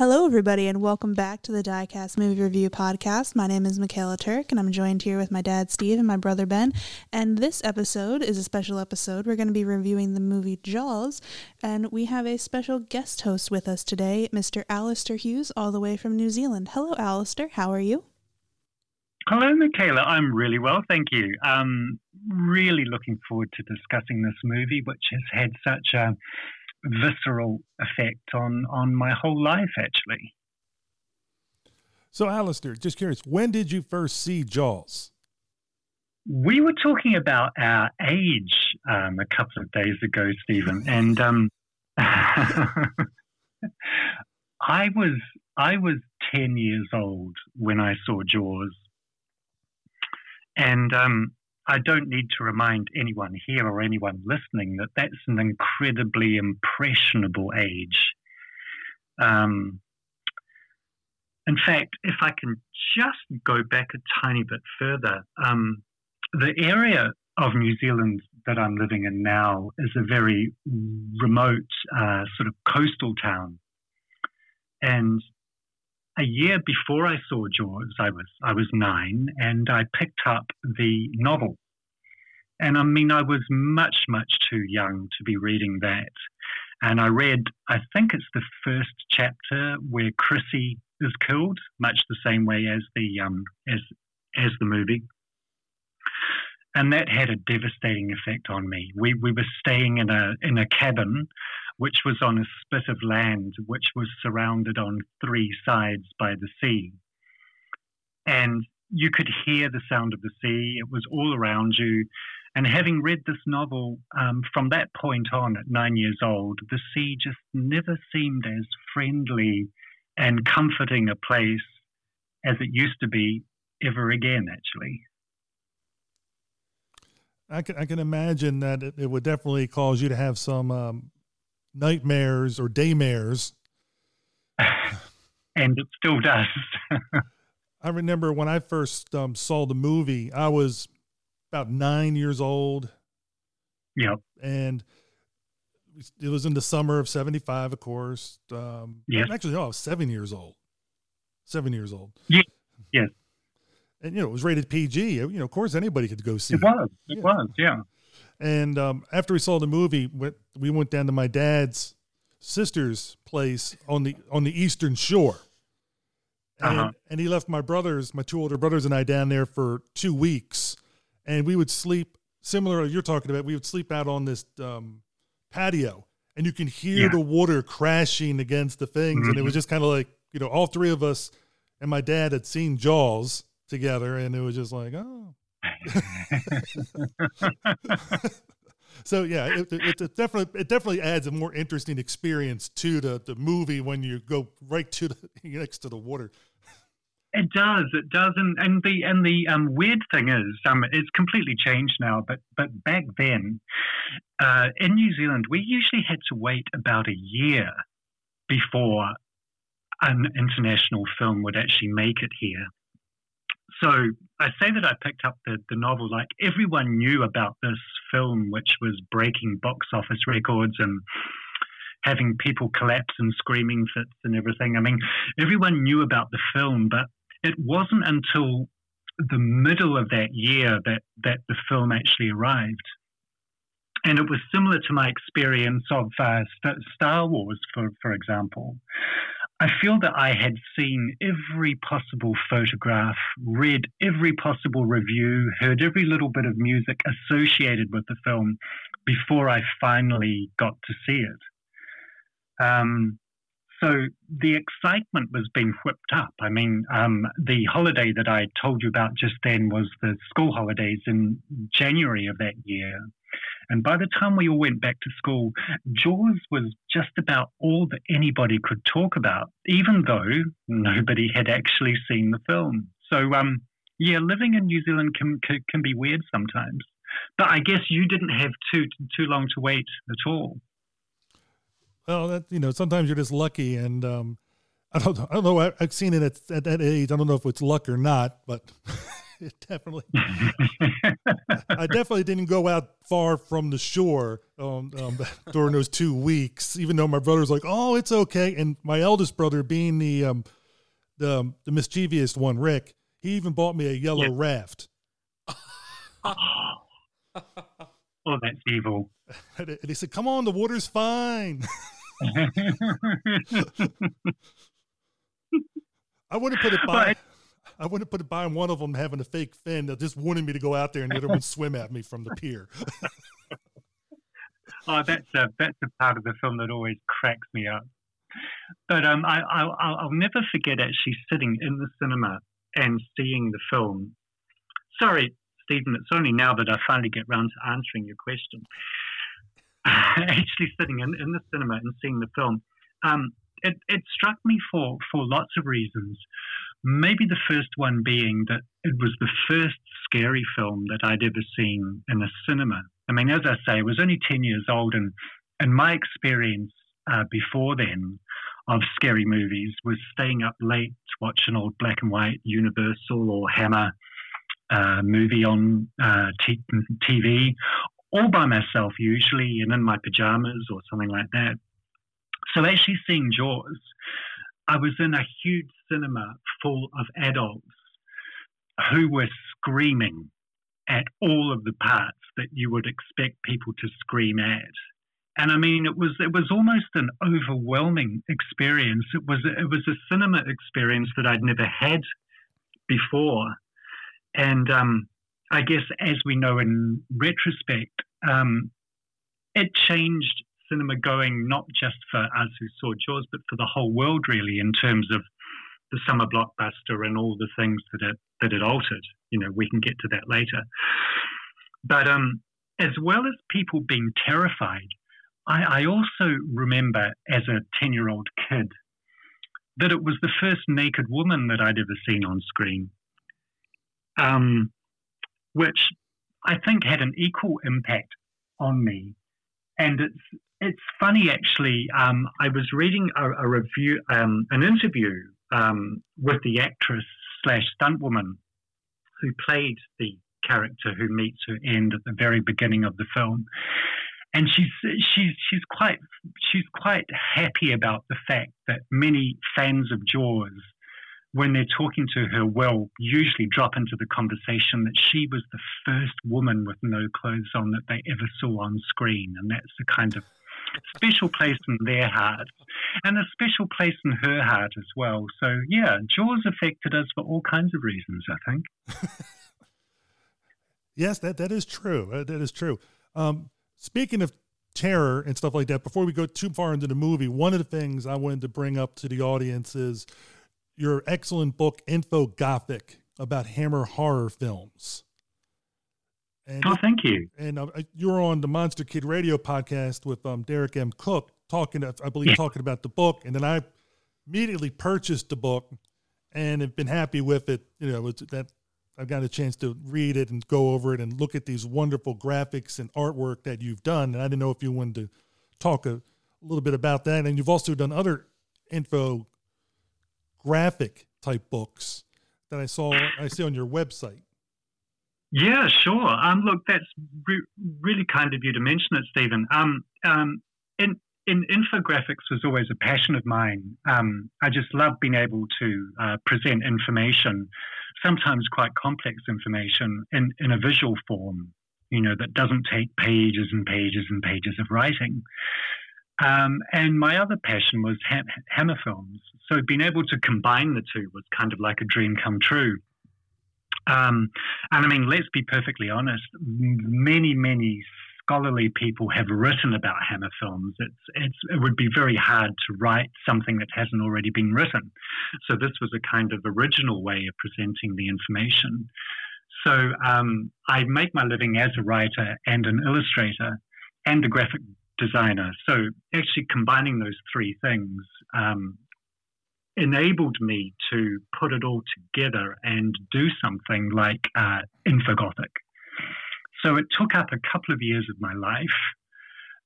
Hello, everybody, and welcome back to the Diecast Movie Review Podcast. My name is Michaela Turk, and I'm joined here with my dad, Steve, and my brother, Ben. And this episode is a special episode. We're going to be reviewing the movie Jaws, and we have a special guest host with us today, Mr. Alistair Hughes, all the way from New Zealand. Hello, Alistair. How are you? Hello, Michaela. I'm really well, thank you. Um, really looking forward to discussing this movie, which has had such a visceral effect on on my whole life actually. So Alistair, just curious, when did you first see Jaws? We were talking about our age um, a couple of days ago, Stephen, and um, I was I was ten years old when I saw Jaws, and um, I don't need to remind anyone here or anyone listening that that's an incredibly impressionable age. Um, in fact, if I can just go back a tiny bit further, um, the area of New Zealand that I'm living in now is a very remote uh, sort of coastal town. And a year before I saw Jaws, I was I was nine, and I picked up the novel. And I mean, I was much much too young to be reading that. And I read, I think it's the first chapter where Chrissy is killed, much the same way as the um, as as the movie. And that had a devastating effect on me. We we were staying in a in a cabin which was on a spit of land which was surrounded on three sides by the sea. And you could hear the sound of the sea, it was all around you. And having read this novel um, from that point on at nine years old, the sea just never seemed as friendly and comforting a place as it used to be ever again, actually. I can, I can imagine that it, would definitely cause you to have some um, nightmares or daymares. and it still does. I remember when I first um, saw the movie, I was about nine years old. Yep. And it was in the summer of 75, of course. Um, yes. Actually, no, I was seven years old. Seven years old. Yeah. Yes. And, you know, it was rated PG. You know, of course, anybody could go see it. Was. It yeah. was. Yeah. And um, after we saw the movie, we went down to my dad's sister's place on the on the eastern shore. And, uh-huh. and he left my brothers, my two older brothers, and I down there for two weeks. And we would sleep similar you're talking about. We would sleep out on this um, patio, and you can hear yeah. the water crashing against the things. Mm-hmm. And it was mm-hmm. just kind of like you know, all three of us and my dad had seen Jaws together, and it was just like, oh, so yeah, it, it, it, definitely it definitely adds a more interesting experience to the, the movie when you go right to the next to the water. It does, it does, and, and the and the um, weird thing is, um, it's completely changed now. But but back then, uh, in New Zealand, we usually had to wait about a year before an international film would actually make it here. So I say that I picked up the, the novel, like everyone knew about this film, which was breaking box office records and having people collapse and screaming fits and everything. I mean, everyone knew about the film, but it wasn't until the middle of that year that, that the film actually arrived. And it was similar to my experience of uh, Star Wars, for, for example. I feel that I had seen every possible photograph, read every possible review, heard every little bit of music associated with the film before I finally got to see it. Um, so the excitement was being whipped up. I mean, um, the holiday that I told you about just then was the school holidays in January of that year. And by the time we all went back to school, Jaws was just about all that anybody could talk about, even though nobody had actually seen the film. So, um, yeah, living in New Zealand can, can, can be weird sometimes. But I guess you didn't have too too long to wait at all. Well, that you know, sometimes you're just lucky, and um, I don't I don't know. I've seen it at, at that age. I don't know if it's luck or not, but it definitely. I definitely didn't go out far from the shore um, um, during those two weeks, even though my brother was like, "Oh, it's okay," and my eldest brother, being the um, the um, the mischievous one, Rick, he even bought me a yellow yeah. raft. oh, that's evil. And he said, "Come on, the water's fine." I wouldn't put it by. I wouldn't put it by one of them having a fake fin that just wanted me to go out there and the other one swim at me from the pier. oh, that's a that's a part of the film that always cracks me up. But um, I, I will never forget actually sitting in the cinema and seeing the film. Sorry, Stephen, it's only now that I finally get round to answering your question. actually sitting in, in the cinema and seeing the film. Um, it, it struck me for, for lots of reasons. Maybe the first one being that it was the first scary film that I'd ever seen in a cinema. I mean, as I say, I was only 10 years old, and, and my experience uh, before then of scary movies was staying up late to watch an old black and white Universal or Hammer uh, movie on uh, t- TV, all by myself usually, and in my pajamas or something like that. So actually seeing Jaws, I was in a huge cinema full of adults who were screaming at all of the parts that you would expect people to scream at. And I mean, it was it was almost an overwhelming experience. It was it was a cinema experience that I'd never had before, and um, I guess as we know in retrospect, um, it changed cinema going not just for us who saw Jaws, but for the whole world, really, in terms of the summer blockbuster and all the things that it that it altered. You know, we can get to that later. But um, as well as people being terrified, I, I also remember as a ten-year-old kid that it was the first naked woman that I'd ever seen on screen, um, which I think had an equal impact on me. And it's it's funny actually. Um, I was reading a, a review, um, an interview um, with the actress slash stuntwoman who played the character who meets her end at the very beginning of the film, and she's she's she's quite she's quite happy about the fact that many fans of Jaws when they're talking to her, will usually drop into the conversation that she was the first woman with no clothes on that they ever saw on screen. And that's the kind of special place in their heart and a special place in her heart as well. So, yeah, Jaws affected us for all kinds of reasons, I think. yes, that, that is true. Uh, that is true. Um, speaking of terror and stuff like that, before we go too far into the movie, one of the things I wanted to bring up to the audience is your excellent book, Infogothic, about Hammer horror films. And oh, thank you. And uh, you're on the Monster Kid Radio podcast with um, Derek M. Koch, talking, I believe, yeah. talking about the book. And then I immediately purchased the book and have been happy with it. You know, that I've got a chance to read it and go over it and look at these wonderful graphics and artwork that you've done. And I didn't know if you wanted to talk a, a little bit about that. And you've also done other info graphic type books that I saw I see on your website. Yeah, sure. Um, look, that's re- really kind of you to mention it, Stephen. Um, um, in, in infographics was always a passion of mine. Um, I just love being able to uh, present information, sometimes quite complex information, in, in a visual form. You know that doesn't take pages and pages and pages of writing. Um, and my other passion was ha- hammer films. So being able to combine the two was kind of like a dream come true. Um, and I mean, let's be perfectly honest. Many, many scholarly people have written about hammer films. It's, it's, it would be very hard to write something that hasn't already been written. So this was a kind of original way of presenting the information. So um, I make my living as a writer and an illustrator and a graphic designer. So actually combining those three things um, enabled me to put it all together and do something like uh, Infogothic. So it took up a couple of years of my life.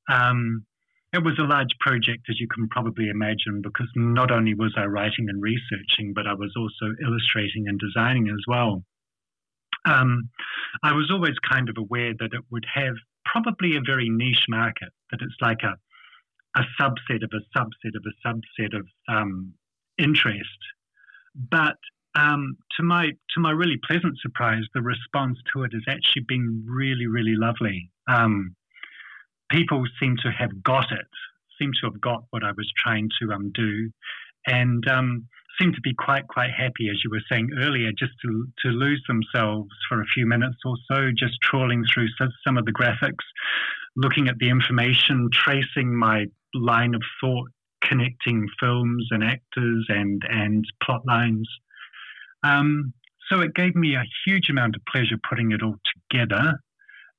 Um, it was a large project, as you can probably imagine, because not only was I writing and researching, but I was also illustrating and designing as well. um, I was always kind of aware that it would have probably a very niche market, that it's like a, a subset of a subset of a subset of um, interest. But um, to my to my really pleasant surprise, the response to it has actually been really, really lovely. Um, people seem to have got it, seem to have got what I was trying to um, do, and um, seem to be quite quite happy, as you were saying earlier, just to to lose themselves for a few minutes or so, just trawling through some of the graphics, looking at the information, tracing my line of thought, connecting films and actors and and plot lines. Um, so it gave me a huge amount of pleasure putting it all together.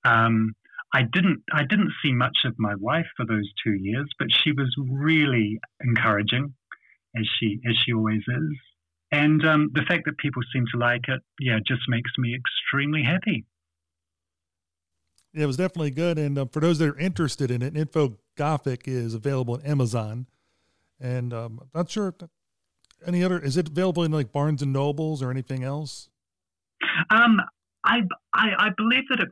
Um, I didn't I didn't see much of my wife for those two years, but she was really encouraging as she as she always is. And um, the fact that people seem to like it, yeah, just makes me extremely happy. It was definitely good. And uh, for those that are interested in it, Infogothic is available on Amazon. And um, I'm not sure any other. Is it available in like Barnes and Nobles or anything else? Um, I, I, I believe that it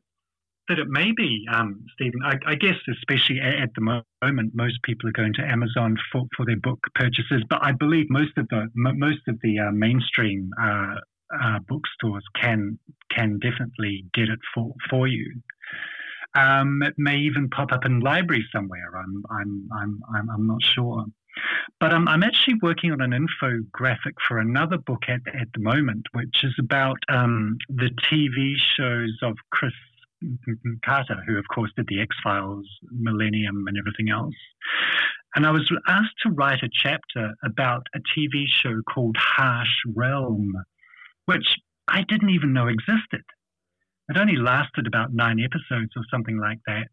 that it may be, um, Stephen. I, I, guess, especially at, the moment, most people are going to Amazon for, for their book purchases. But I believe most of the most of the uh, mainstream uh, uh, bookstores can can definitely get it for for you. Um, it may even pop up in libraries somewhere. I'm I'm I'm I'm, I'm not sure. But um, I'm actually working on an infographic for another book at, at the moment, which is about um, the TV shows of Chris Carter, who of course did the X Files, Millennium, and everything else. And I was asked to write a chapter about a TV show called Harsh Realm, which I didn't even know existed. It only lasted about nine episodes or something like that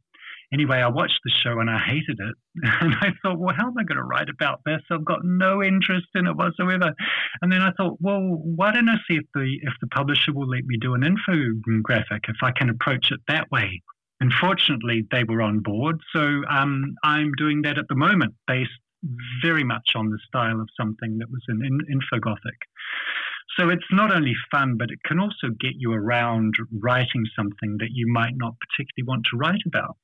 anyway, I watched the show and I hated it. And I thought, well, how am I going to write about this? I've got no interest in it whatsoever. And then I thought, well, why don't I see if the if the publisher will let me do an infographic if I can approach it that way? And fortunately, they were on board. So um, I'm doing that at the moment, based very much on the style of something that was an in infogothic. So it's not only fun, but it can also get you around writing something that you might not particularly want to write about.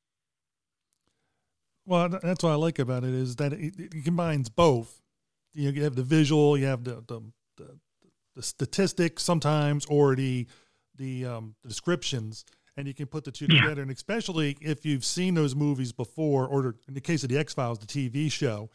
Well, that's what I like about it is that it, it combines both. You, know, you have the visual, you have the the, the, the statistics sometimes, or the the, um, descriptions, and you can put the two yeah. together. And especially if you've seen those movies before, or in the case of the X Files, the TV show,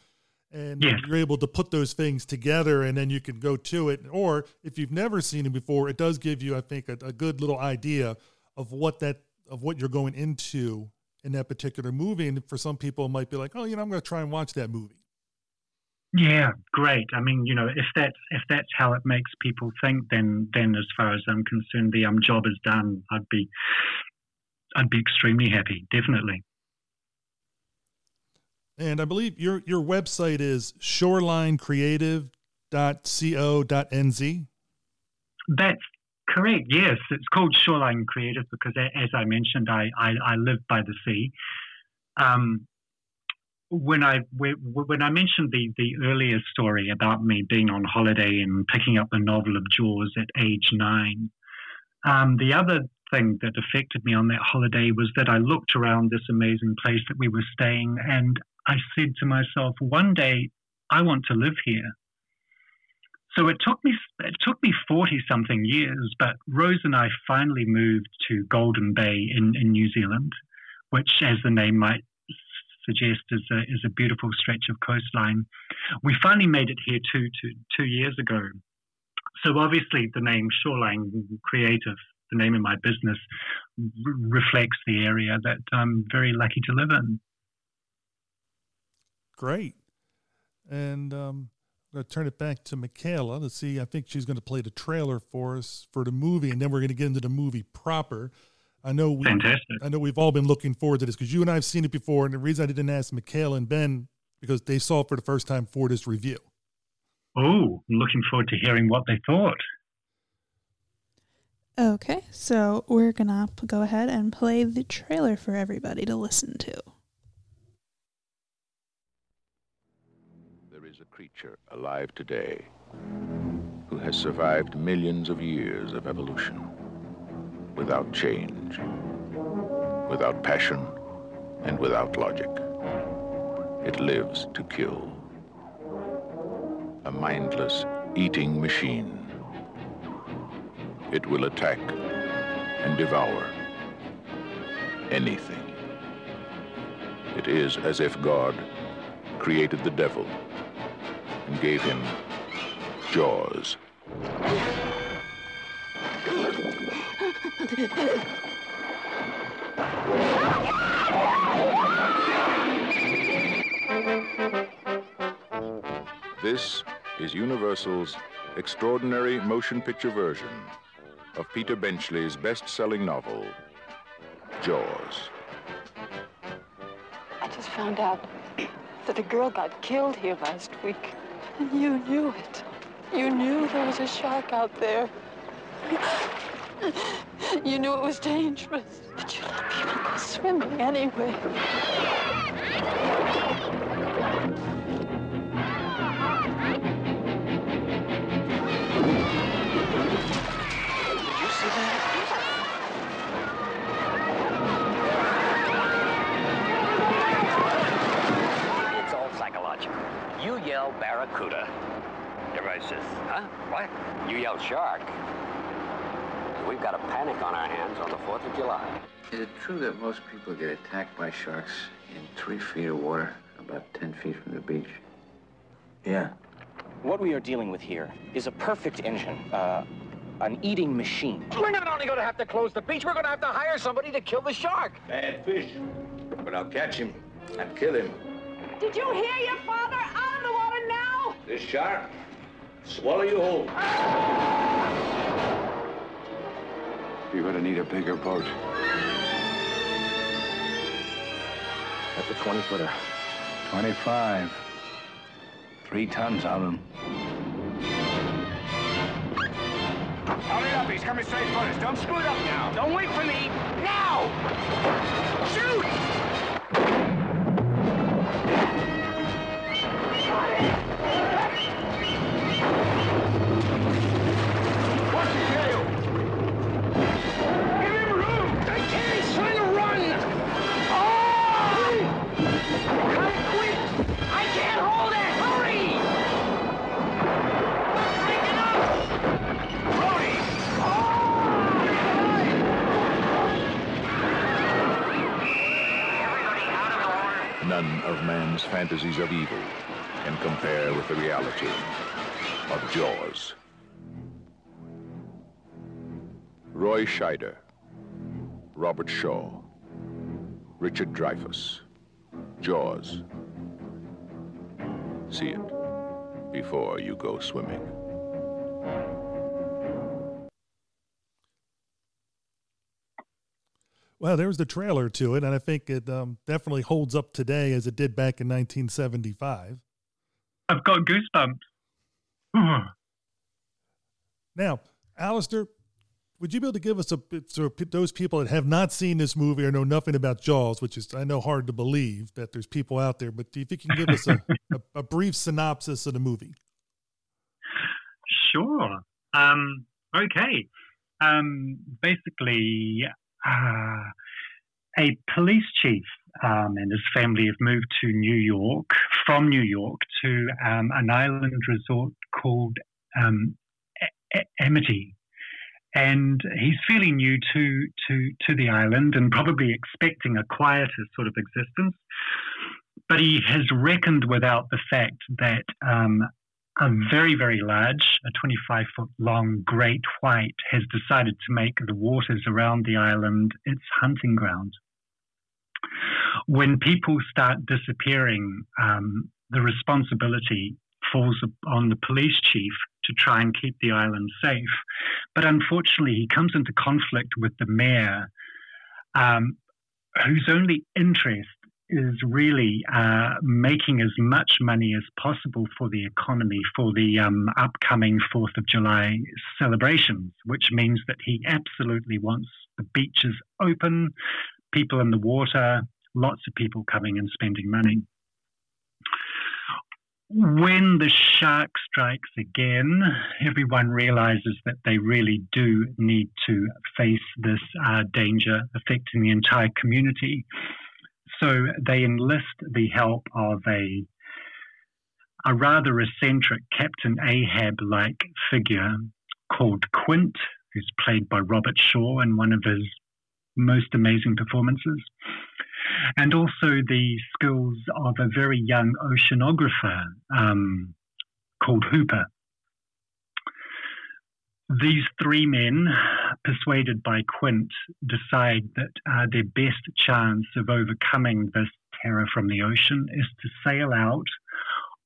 and yeah. you're able to put those things together, and then you can go to it. Or if you've never seen it before, it does give you, I think, a, a good little idea of what that of what you're going into in that particular movie. And for some people, it might be like, oh, you know, I'm going to try and watch that movie. Yeah, great. I mean, you know, if that's if that's how it makes people think, then then as far as I'm concerned, the um job is done. I'd be I'd be extremely happy, definitely. And I believe your your website is shorelinecreative.co.nz. That's Correct. Yes, it's called Shoreline Creative because, as I mentioned, I I, I live by the sea. Um, when I when I mentioned the the earlier story about me being on holiday and picking up the novel of Jaws at age nine, um, the other thing that affected me on that holiday was that I looked around this amazing place that we were staying, and I said to myself, one day I want to live here. So it took me it took me forty something years, but Rose and I finally moved to Golden Bay in, in New Zealand, which, as the name might suggest, is a is a beautiful stretch of coastline. We finally made it here two two two years ago. So obviously, the name Shoreline Creative, the name of my business, reflects the area that I'm very lucky to live in. Great, and um, I'm going to turn it back to Michaela to see. I think she's going to play the trailer for us for the movie, and then we're going to get into the movie proper. I know we, Fantastic. I know we've all been looking forward to this because you and I have seen it before, and the reason I didn't ask Michaela and Ben because they saw it for the first time for this review. Oh, I'm looking forward to hearing what they thought. Okay, so we're gonna go ahead and play the trailer for everybody to listen to. Creature alive today who has survived millions of years of evolution. without change, without passion, and without logic. It lives to kill. A mindless eating machine. It will attack and devour anything. It is as if God created the devil and gave him jaws. This is Universal's extraordinary motion picture version of Peter Benchley's best-selling novel, Jaws. I just found out that a girl got killed here last week. And you knew it. You knew there was a shark out there. You knew it was dangerous, but you let people go swimming anyway. Yell barracuda. Everybody says, huh? What? You yell shark. We've got a panic on our hands on the 4th of July. Is it true that most people get attacked by sharks in three feet of water, about 10 feet from the beach? Yeah. What we are dealing with here is a perfect engine, uh, an eating machine. We're not only going to have to close the beach, we're going to have to hire somebody to kill the shark. Bad fish. But I'll catch him and kill him. Did you hear your father? This shark, swallow you whole. You're gonna need a bigger boat. That's a 20 footer. 25. Three tons on him. Hurry up, he's coming straight for us. Don't screw it up now. Don't wait for me. Now! Shoot! Fantasies of evil can compare with the reality of Jaws. Roy Scheider, Robert Shaw, Richard Dreyfuss, Jaws. See it before you go swimming. Well, there's the trailer to it, and I think it um, definitely holds up today as it did back in 1975. I've got goosebumps. Now, Alistair, would you be able to give us a bit, so those people that have not seen this movie or know nothing about Jaws, which is I know hard to believe that there's people out there, but if you can give us a, a, a brief synopsis of the movie. Sure. Um, okay. Um, basically, uh, a police chief um, and his family have moved to New York, from New York to um, an island resort called um, Amity. And he's fairly new to, to, to the island and probably expecting a quieter sort of existence. But he has reckoned without the fact that um, a very, very large, a 25 foot long great white has decided to make the waters around the island its hunting ground. When people start disappearing, um, the responsibility falls on the police chief to try and keep the island safe. But unfortunately, he comes into conflict with the mayor, um, whose only interest is really uh, making as much money as possible for the economy for the um, upcoming 4th of July celebrations, which means that he absolutely wants the beaches open, people in the water, lots of people coming and spending money. when the shark strikes again, everyone realizes that they really do need to face this uh, danger affecting the entire community. So they enlist the help of a a rather eccentric Captain Ahab like figure called Quint, who's played by Robert Shaw in one of his most amazing performances and also the skills of a very young oceanographer um, called Hooper. These three men, persuaded by Quint, decide that uh, their best chance of overcoming this terror from the ocean is to sail out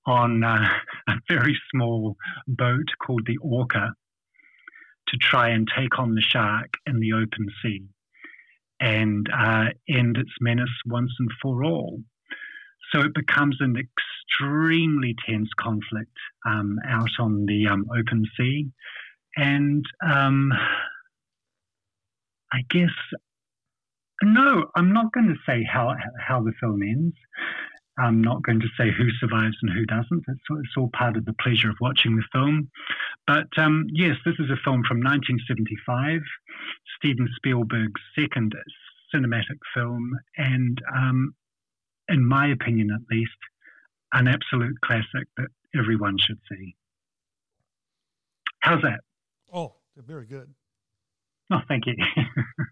on uh, a very small boat called the Orca to try and take on the shark in the open sea and uh, end its menace once and for all. So it becomes an extremely tense conflict um, out on the um, open sea. And um, I guess, no, I'm not going to say how, how the film ends. I'm not going to say who survives and who doesn't. It's, it's all part of the pleasure of watching the film. But um, yes, this is a film from 1975, Steven Spielberg's second cinematic film, and um, in my opinion at least, an absolute classic that everyone should see. How's that? Oh, they're very good. Oh, thank you.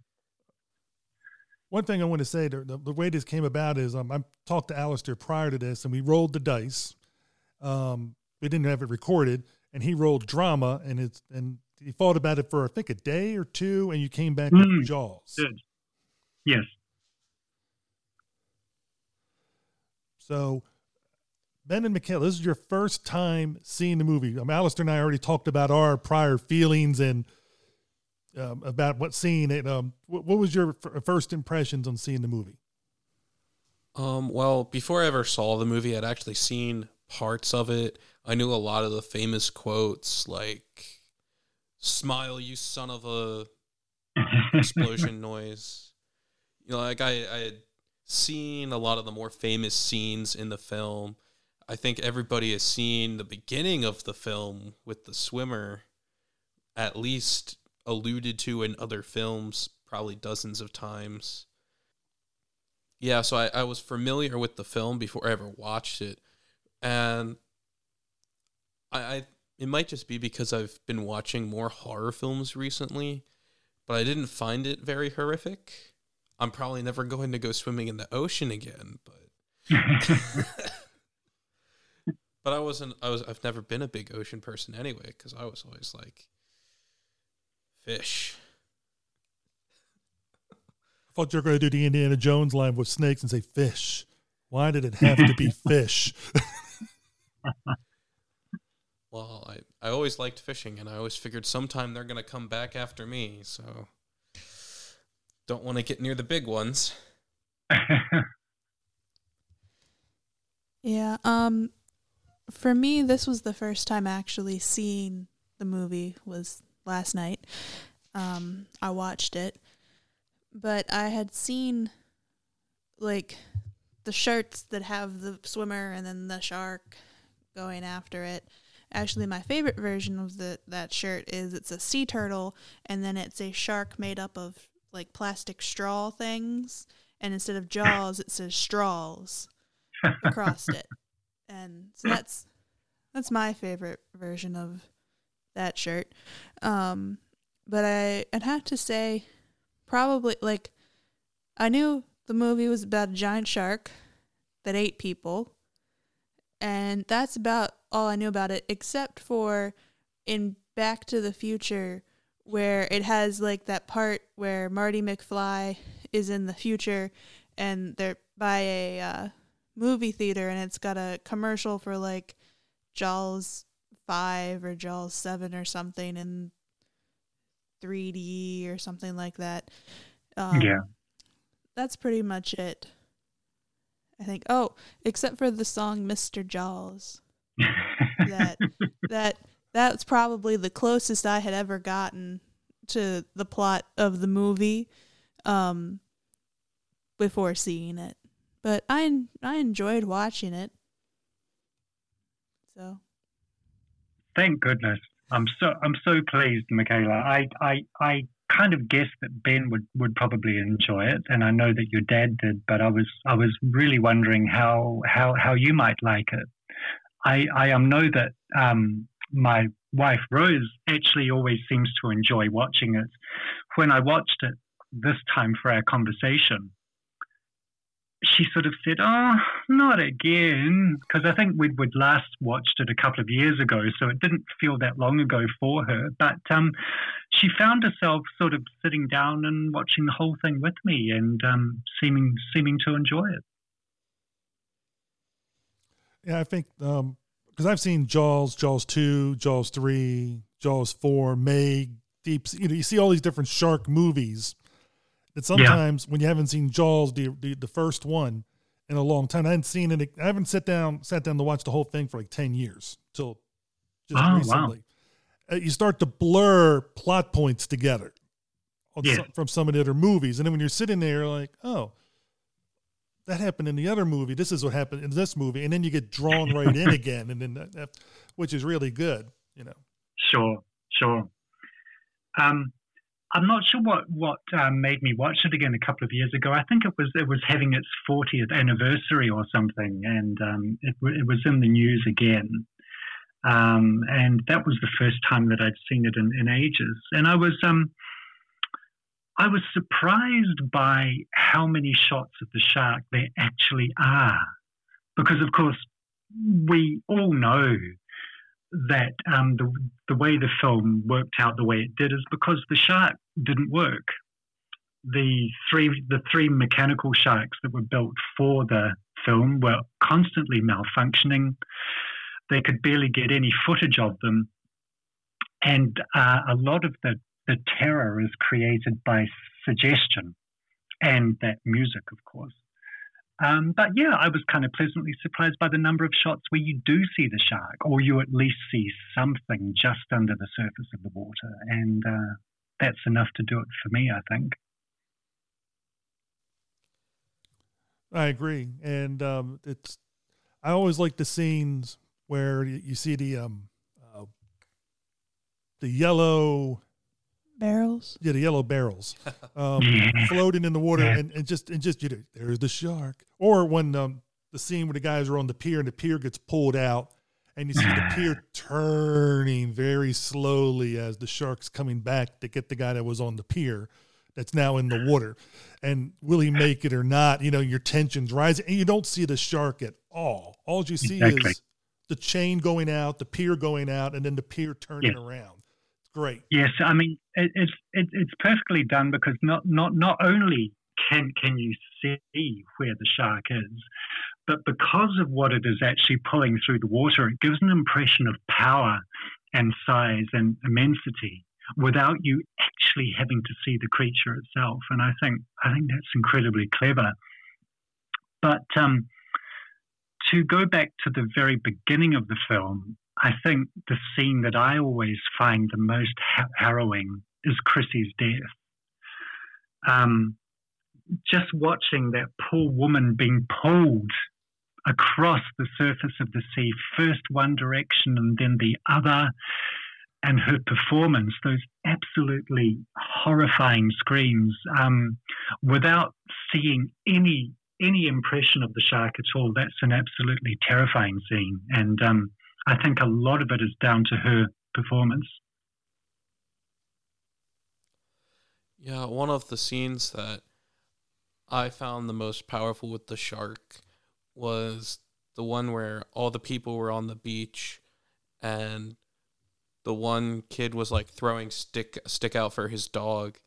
One thing I want to say, the, the way this came about is um, I talked to Alistair prior to this, and we rolled the dice. Um, we didn't have it recorded, and he rolled drama, and it's and he thought about it for I think a day or two, and you came back mm, with Jaws. Good. Yes. So, Ben and Michaela, this is your first time seeing the movie. Um, Alistair and I already talked about our prior feelings and um, about what seeing it. Um, what, what was your f- first impressions on seeing the movie? Um, well, before I ever saw the movie, I'd actually seen parts of it. I knew a lot of the famous quotes, like "Smile, you son of a explosion noise." You know, like I, I had seen a lot of the more famous scenes in the film. I think everybody has seen the beginning of the film with the swimmer at least alluded to in other films probably dozens of times. Yeah, so I, I was familiar with the film before I ever watched it. And I, I it might just be because I've been watching more horror films recently, but I didn't find it very horrific. I'm probably never going to go swimming in the ocean again, but but I wasn't I was I've never been a big ocean person anyway cuz I was always like Fish. I thought you were going to do the Indiana Jones line with snakes and say fish. Why did it have to be fish? well, I, I always liked fishing, and I always figured sometime they're going to come back after me, so don't want to get near the big ones. yeah, um for me this was the first time actually seeing the movie was last night. Um, I watched it, but I had seen like the shirts that have the swimmer and then the shark going after it. Actually, my favorite version of the that shirt is it's a sea turtle and then it's a shark made up of like plastic straw things, and instead of jaws, it says straws across it. And so that's that's my favorite version of that shirt. Um, but I, I'd have to say, probably like, I knew the movie was about a giant shark that ate people, and that's about all I knew about it, except for in Back to the Future, where it has like that part where Marty McFly is in the future, and they're by a uh, movie theater, and it's got a commercial for like Jaws five or Jaws seven or something in 3D or something like that. Um, yeah, that's pretty much it. I think. Oh, except for the song "Mr. Jaws." that that that's probably the closest I had ever gotten to the plot of the movie um, before seeing it. But I I enjoyed watching it. So thank goodness. I'm so I'm so pleased, Michaela. I I I kind of guessed that Ben would, would probably enjoy it, and I know that your dad did, but I was I was really wondering how how, how you might like it. I I um, know that um, my wife Rose actually always seems to enjoy watching it. When I watched it this time for our conversation, she sort of said, "Oh, not again," because I think we'd, we'd last watched it a couple of years ago, so it didn't feel that long ago for her. But um, she found herself sort of sitting down and watching the whole thing with me, and um, seeming seeming to enjoy it. Yeah, I think because um, I've seen Jaws, Jaws two, Jaws three, Jaws four, Meg, Deep. You know, you see all these different shark movies that sometimes yeah. when you haven't seen Jaws, the, the, the first one, in a long time, I hadn't seen it. I haven't sat down sat down to watch the whole thing for like ten years till just oh, recently. Wow. Uh, you start to blur plot points together yeah. some, from some of the other movies, and then when you're sitting there, you're like, oh, that happened in the other movie. This is what happened in this movie, and then you get drawn right in again, and then that, that, which is really good, you know. Sure, sure. Um, I'm not sure what what um, made me watch it again a couple of years ago. I think it was it was having its 40th anniversary or something, and um, it, it was in the news again. Um, and that was the first time that I'd seen it in, in ages. And I was um, I was surprised by how many shots of the shark there actually are, because of course we all know that um, the, the way the film worked out the way it did is because the shark didn't work. The three the three mechanical sharks that were built for the film were constantly malfunctioning. They could barely get any footage of them, and uh, a lot of the the terror is created by suggestion and that music, of course. Um, but yeah, I was kind of pleasantly surprised by the number of shots where you do see the shark, or you at least see something just under the surface of the water, and uh, that's enough to do it for me, I think. I agree, and um, it's. I always like the scenes where you see the um, uh, the yellow barrels. Yeah, the yellow barrels um, floating in the water, and, and just and just you know, there's the shark. Or when um, the scene where the guys are on the pier and the pier gets pulled out, and you see the pier turning very slowly as the shark's coming back to get the guy that was on the pier that's now in the water. And will he make it or not? You know, your tension's rising, and you don't see the shark at all. All you see exactly. is the chain going out, the pier going out, and then the pier turning around great. Yes, I mean it, it's it, it's perfectly done because not not not only can can you see where the shark is, but because of what it is actually pulling through the water, it gives an impression of power and size and immensity without you actually having to see the creature itself. And I think I think that's incredibly clever. But um, to go back to the very beginning of the film, I think the scene that I always find the most ha- harrowing is Chrissy's death. Um, just watching that poor woman being pulled across the surface of the sea, first one direction and then the other, and her performance, those absolutely horrifying screams, um, without seeing any any impression of the shark at all. That's an absolutely terrifying scene, and um, I think a lot of it is down to her performance. Yeah, one of the scenes that I found the most powerful with the shark was the one where all the people were on the beach and the one kid was like throwing stick stick out for his dog.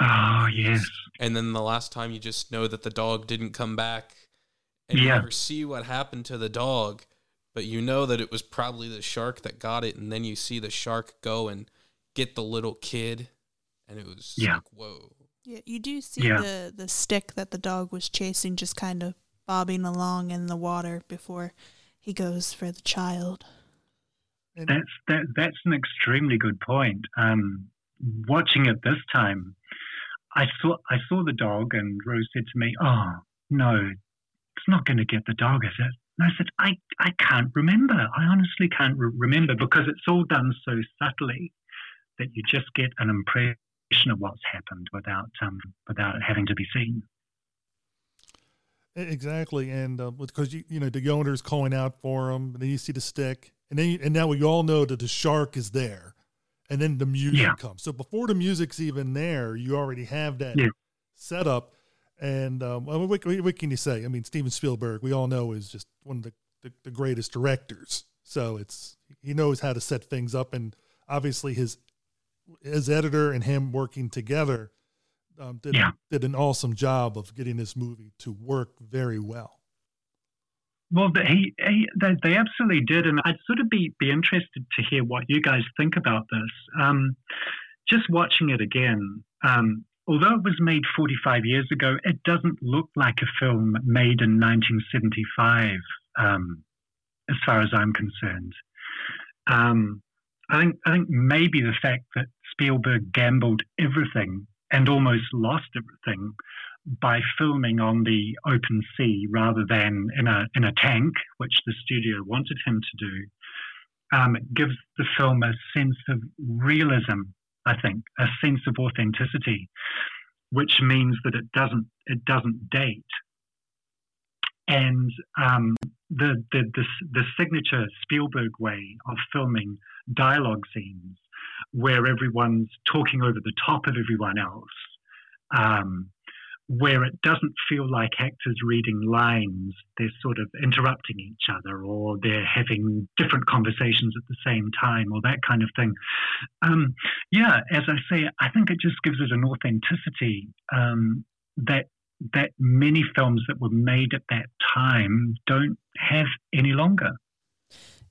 Oh yes. And then the last time you just know that the dog didn't come back and yeah. you never see what happened to the dog but you know that it was probably the shark that got it, and then you see the shark go and get the little kid, and it was yeah. like, whoa. Yeah, you do see yeah. the the stick that the dog was chasing, just kind of bobbing along in the water before he goes for the child. That's that. That's an extremely good point. Um, watching it this time, I saw I saw the dog, and Rose said to me, "Oh no, it's not going to get the dog, is it?" And I said, I, I can't remember. I honestly can't re- remember because it's all done so subtly that you just get an impression of what's happened without um, without it having to be seen. Exactly, and uh, because you you know the owner's calling out for him, and then you see the stick, and then you, and now we all know that the shark is there, and then the music yeah. comes. So before the music's even there, you already have that yeah. setup. And um, what, what, can you say? I mean, Steven Spielberg, we all know, is just one of the, the, the greatest directors. So it's he knows how to set things up, and obviously his his editor and him working together um, did yeah. did an awesome job of getting this movie to work very well. Well, he, he they, they, absolutely did, and I'd sort of be be interested to hear what you guys think about this. Um, just watching it again, um, although it was made 45 years ago, it doesn't look like a film made in 1975, um, as far as I'm concerned. Um, I think I think maybe the fact that Spielberg gambled everything and almost lost everything by filming on the open sea rather than in a in a tank, which the studio wanted him to do, um, gives the film a sense of realism. I think a sense of authenticity, which means that it doesn't it doesn't date. And um, the, the the the signature Spielberg way of filming dialogue scenes where everyone's talking over the top of everyone else, um, where it doesn't feel like actors reading lines, they're sort of interrupting each other or they're having different conversations at the same time or that kind of thing. Um, yeah, as I say, I think it just gives it an authenticity um, that that many films that were made at that time don't have any longer.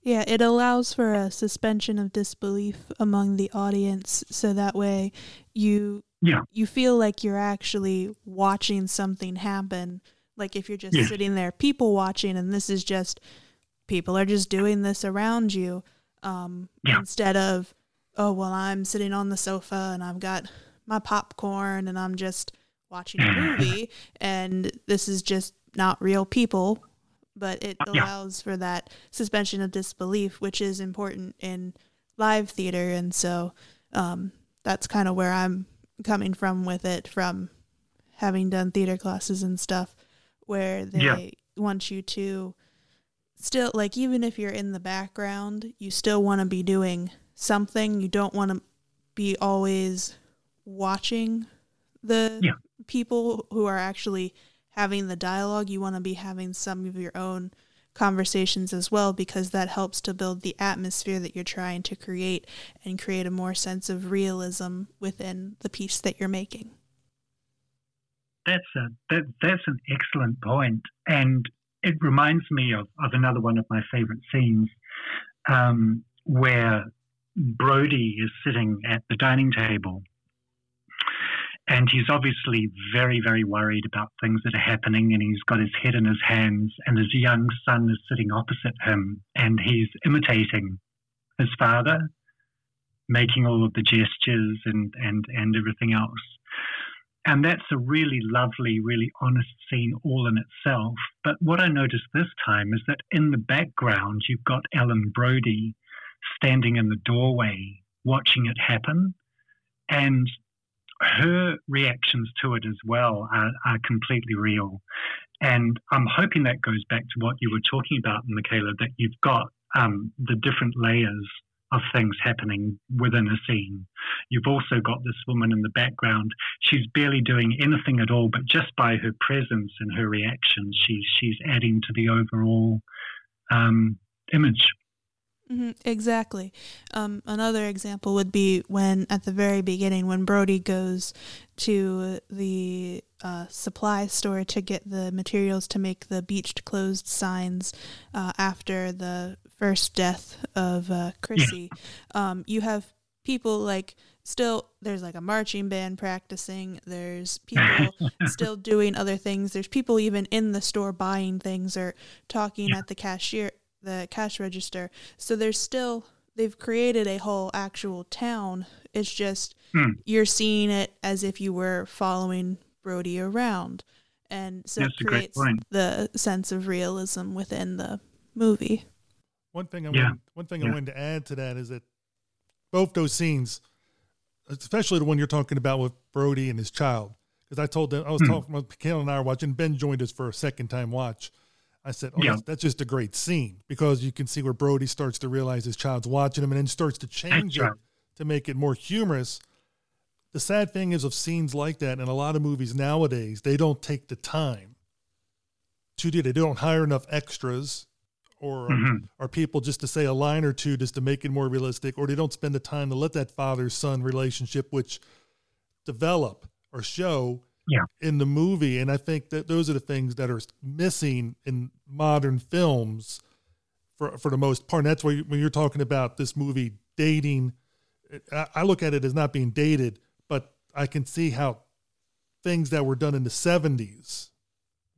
Yeah, it allows for a suspension of disbelief among the audience so that way you yeah. you feel like you're actually watching something happen. Like if you're just yeah. sitting there people watching and this is just people are just doing this around you um, yeah. instead of oh well I'm sitting on the sofa and I've got my popcorn and I'm just watching a movie and this is just not real people but it allows yeah. for that suspension of disbelief, which is important in live theater. And so um, that's kind of where I'm coming from with it, from having done theater classes and stuff, where they yeah. want you to still, like, even if you're in the background, you still want to be doing something. You don't want to be always watching the yeah. people who are actually having the dialogue, you want to be having some of your own conversations as well because that helps to build the atmosphere that you're trying to create and create a more sense of realism within the piece that you're making. That's a that, that's an excellent point, and it reminds me of, of another one of my favorite scenes um, where Brody is sitting at the dining table and he's obviously very, very worried about things that are happening, and he's got his head in his hands, and his young son is sitting opposite him, and he's imitating his father, making all of the gestures and, and, and everything else. And that's a really lovely, really honest scene all in itself. But what I noticed this time is that in the background, you've got Ellen Brody standing in the doorway watching it happen. And her reactions to it as well are, are completely real. And I'm hoping that goes back to what you were talking about, Michaela, that you've got um, the different layers of things happening within a scene. You've also got this woman in the background. She's barely doing anything at all, but just by her presence and her reactions, she's she's adding to the overall um, image. Mm-hmm, exactly. Um, another example would be when, at the very beginning, when Brody goes to the uh, supply store to get the materials to make the beached closed signs uh, after the first death of uh, Chrissy. Um, you have people like still there's like a marching band practicing there's people still doing other things there's people even in the store buying things or talking yeah. at the cashier the cash register. So there's still they've created a whole actual town. It's just mm. you're seeing it as if you were following Brody around. and so That's it creates the sense of realism within the movie. One thing I Yeah. wanted, one thing I wanted to add to that is that both those scenes, especially the one you're talking about with Brody and his child, because I told them I was Hmm. talking with Kayla and I were watching. Ben joined us for a second time watch. I said, "Oh, Yeah. that's, that's just a great scene because you can see where Brody starts to realize his child's watching him, and then starts to change it to make it more humorous." The sad thing is, of scenes like that in a lot of movies nowadays, they don't take the time to do. They don't hire enough extras, or Mhm. are people just to say a line or two just to make it more realistic, or they don't spend the time to let that father son relationship, which develop or show Yeah. in the movie. And I think that those are the things that are missing in modern films for for the most part. And that's why when you're talking about this movie dating, I, I look at it as not being dated, but I can see how things that were done in the 70s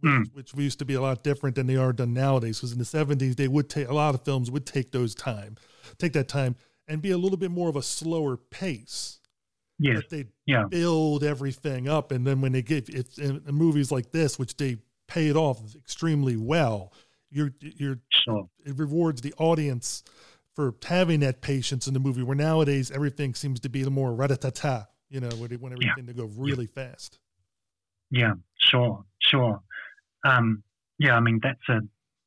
which, Mm. which we used to be a lot different than they are done nowadays. Because in the seventies, they would take a lot of films would take those time, take that time, and be a little bit more of a slower pace. Yes. But they Yeah. build everything up, and then when they get it's in, movies like this, which they pay it off extremely well, you're you're Sure. it rewards the audience for having that patience in the movie. Where nowadays everything seems to be the more rat-a-ta, you know, where they want Yeah. everything to go really fast. Yeah, sure, sure. Um, yeah, I mean that's a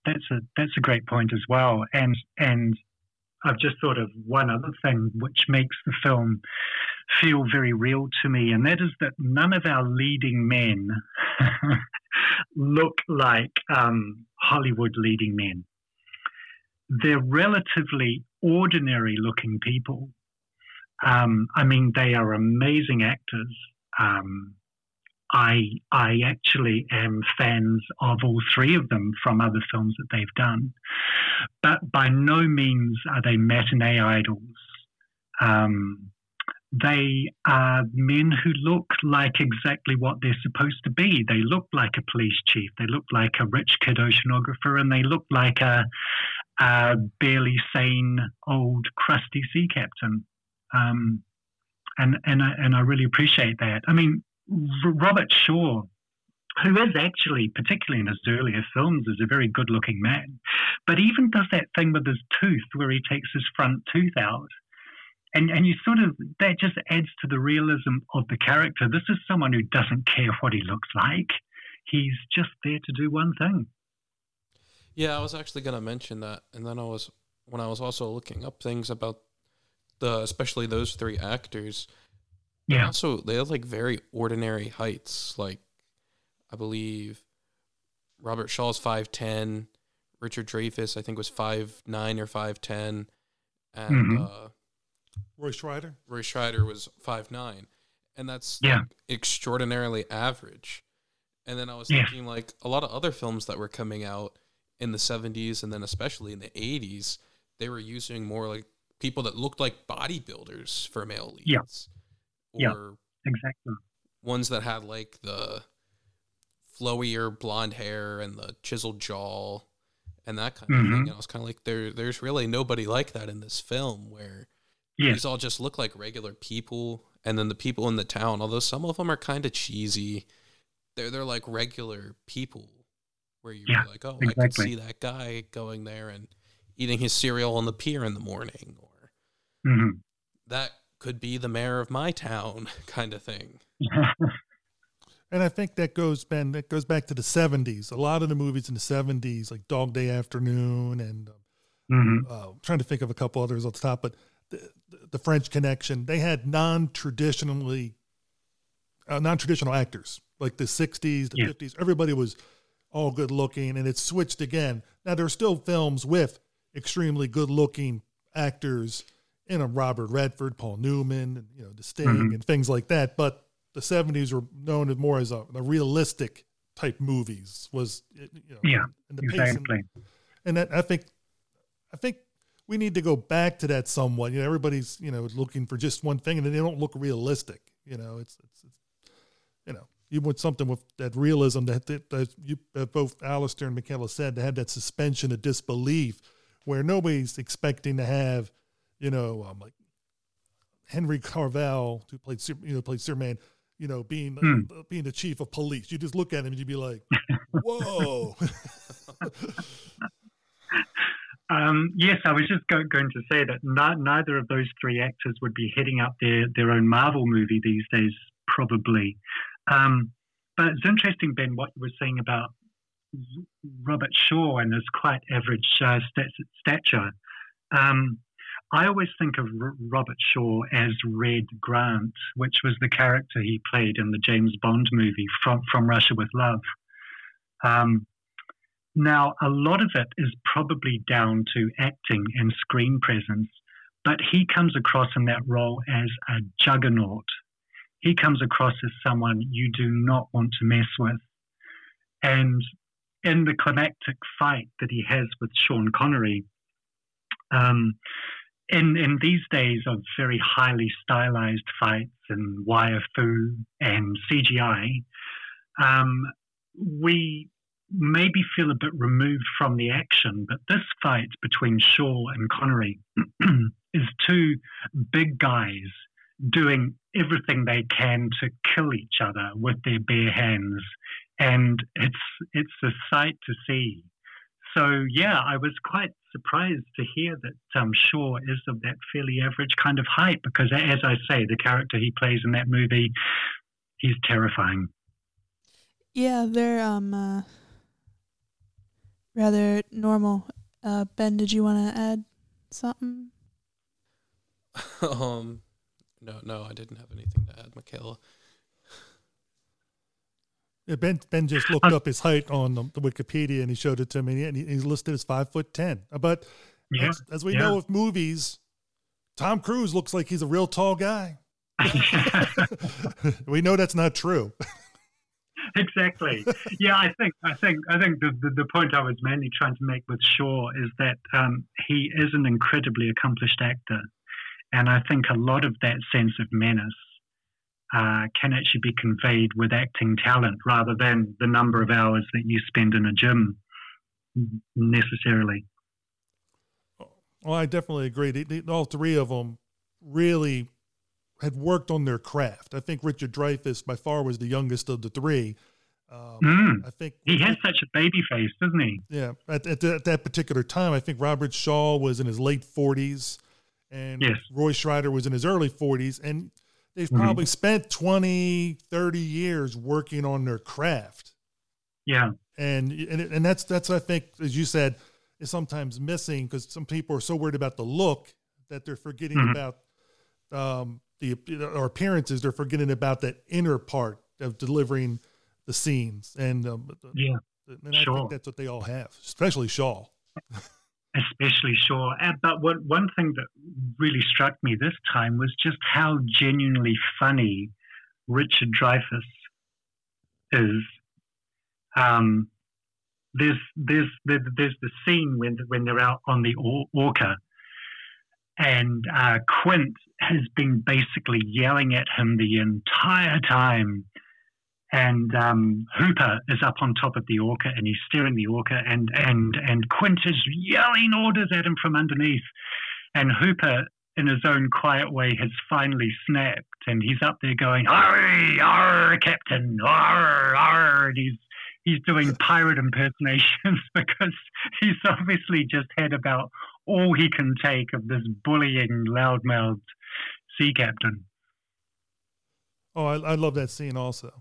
that's a that's a great point as well. And and I've just thought of one other thing which makes the film feel very real to me, and that is that none of our leading men look like um, Hollywood leading men. They're relatively ordinary looking people. Um, I mean, they are amazing actors. Um, I I actually am fans of all three of them from other films that they've done, but by no means are they matinee idols. Um, they are men who look like exactly what they're supposed to be. They look like a police chief. They look like a rich kid oceanographer, and they look like a, a barely sane old crusty sea captain. Um, and and I, and I really appreciate that. I mean, Robert Shaw, who is actually, particularly in his earlier films, is a very good-looking man, but even does that thing with his tooth where he takes his front tooth out, and and you sort of that just adds to the realism of the character. This is someone who doesn't care what he looks like; he's just there to do one thing. Yeah, I was actually gonna mention that, and then I was when I was also looking up things about the especially those three actors. Yeah. Also, they have like very ordinary heights. Like, I believe Robert Shaw's five ten, Richard Dreyfuss I think was five nine or five ten, and Mhm. uh, Roy Scheider. Roy Scheider was five nine, and that's Yeah. like, extraordinarily average. And then I was Yeah. thinking like a lot of other films that were coming out in the seventies and then especially in the eighties, they were using more like people that looked like bodybuilders for male leads. Yeah. Yeah. Or Exactly. ones that had like the flowier blonde hair and the chiseled jaw and that kind of thing. Mhm. And I was kind of like, there, there's really nobody like that in this film where Yes. these all just look like regular people. And then the people in the town, although some of them are kind of cheesy, they're they're like regular people where you're Yeah, like, oh, I could see that guy going there and eating his cereal on the pier in the morning, or hmm that could be the mayor of my town, kind of thing. And I think that goes Ben. That goes back to the '70s. A lot of the movies in the '70s, like Dog Day Afternoon, and hmm uh, trying to think of a couple others off the top, but the, the French Connection. They had non-traditionally, uh, non-traditional actors like the '60s, the Yeah. '50s. Everybody was all good looking, and it switched again. Now there are still films with extremely good-looking actors in them, Robert Redford, Paul Newman, and, you know, The Sting, Mhm. and things like that. But the '70s were known as more as a, a realistic type movies. Was you know, Yeah, and the pacing- Exactly. and that I think, I think we need to go back to that somewhat. You know, everybody's you know looking for just one thing, and they don't look realistic. You know, it's it's, it's you know you want something with that realism that that, that you that both Alistair and Michaela said to have that suspension of disbelief, where nobody's expecting to have, you know, um, like Henry Cavill who played you know played Superman you know, being Hmm. uh, being the chief of police. You just look at him and you'd be like, "Whoa!" Um, yes, I was just go- going to say that neither of those three actors would be heading up their, their own Marvel movie these days, probably. Um, but it's interesting, Ben, what you were saying about Robert Shaw and his quite average uh, stat- stature. Um, I always think of R- Robert Shaw as Red Grant, which was the character he played in the James Bond movie From, From Russia with Love. Um, now, a lot of it is probably down to acting and screen presence, but he comes across in that role as a juggernaut. He comes across as someone you do not want to mess with. And in the climactic fight that he has with Sean Connery, um, in, in these days of very highly stylized fights and wire fu and CGI, um, we maybe feel a bit removed from the action, but this fight between Shaw and Connery is two big guys doing everything they can to kill each other with their bare hands, and it's it's a sight to see. So yeah, I was quite surprised to hear that um, Shaw is of that fairly average kind of height because, as I say, the character he plays in that movie, he's terrifying. Yeah, they're um uh, rather normal. Uh, ben, did you want to add something? um, no, no, I didn't have anything to add, Michaela. Yeah, Ben Ben just looked up his height on the, the Wikipedia and he showed it to me, and he, he's listed as five foot ten. But Yeah, as, as we yeah. know with movies, Tom Cruise looks like he's a real tall guy. we know that's not true. exactly. Yeah, I think I think I think the, the the point I was mainly trying to make with Shaw is that um, he is an incredibly accomplished actor, and I think a lot of that sense of menace uh, can actually be conveyed with acting talent rather than the number of hours that you spend in a gym necessarily. Well, I definitely agree. All three of them really had worked on their craft. I think Richard Dreyfuss by far was the youngest of the three. Um, Mm. I think He has such a baby face, doesn't he? Yeah, at, at, at that particular time, I think Robert Shaw was in his late 40s and Yes. Roy Scheider was in his early 40s. And they've Mhm. probably spent 20, 30 years working on their craft. Yeah. And, and, and that's, that's, I think, as you said, is sometimes missing because some people are so worried about the look that they're forgetting Mhm. about um, the or appearances. They're forgetting about that inner part of delivering the scenes. And um, Yeah, and I sure. think that's what they all have, especially Shaw. especially Shaw. Uh, But what, one thing that really struck me this time was just how genuinely funny Richard Dreyfuss is. Um, there's there's there- there's the scene when when they're out on the or- Orca, and uh, Quint has been basically yelling at him the entire time. And um, Hooper is up on top of the orca, and he's steering the orca, and and and Quint is yelling orders at him from underneath. And Hooper, in his own quiet way, has finally snapped, and he's up there going, "Arr, arr, Captain, arr, arr," and he's he's doing pirate impersonations because he's obviously just had about all he can take of this bullying, loudmouthed sea captain. Oh, I, I love that scene also.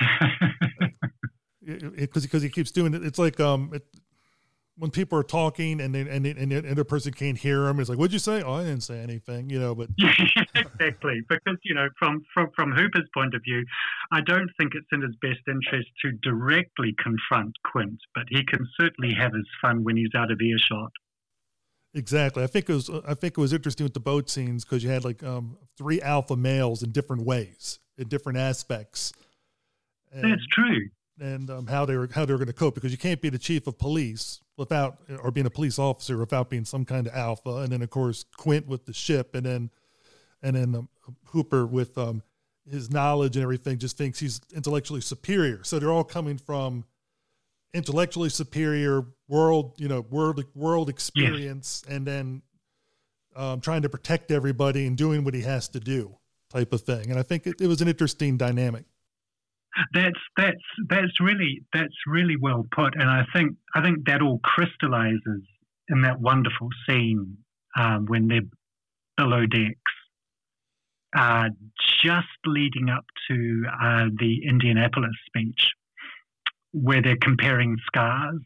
Because because he keeps doing it. It's like um, it, when people are talking and they, and they, and the other person can't hear him. It's like, what'd you say? Oh, I didn't say anything. You know, but exactly. Because you know, from, from from Hooper's point of view, I don't think it's in his best interest to directly confront Quint, but he can certainly have his fun when he's out of earshot. Exactly. I think it was I think it was interesting with the boat scenes because you had like um three alpha males in different ways, in different aspects. And, That's true. and um, how they were how they were going to cope because you can't be the chief of police without or being a police officer without being some kind of alpha and then of course Quint with the ship and then and then um, Hooper with um, his knowledge and everything just thinks he's intellectually superior so they're all coming from intellectually superior world you know world world experience and then um, trying to protect everybody and doing what he has to do type of thing. And I think it, it was an interesting dynamic. That's that's that's really that's really well put, and I think I think that all crystallizes in that wonderful scene um, when they're below decks, uh, just leading up to uh, the Indianapolis speech, where they're comparing scars,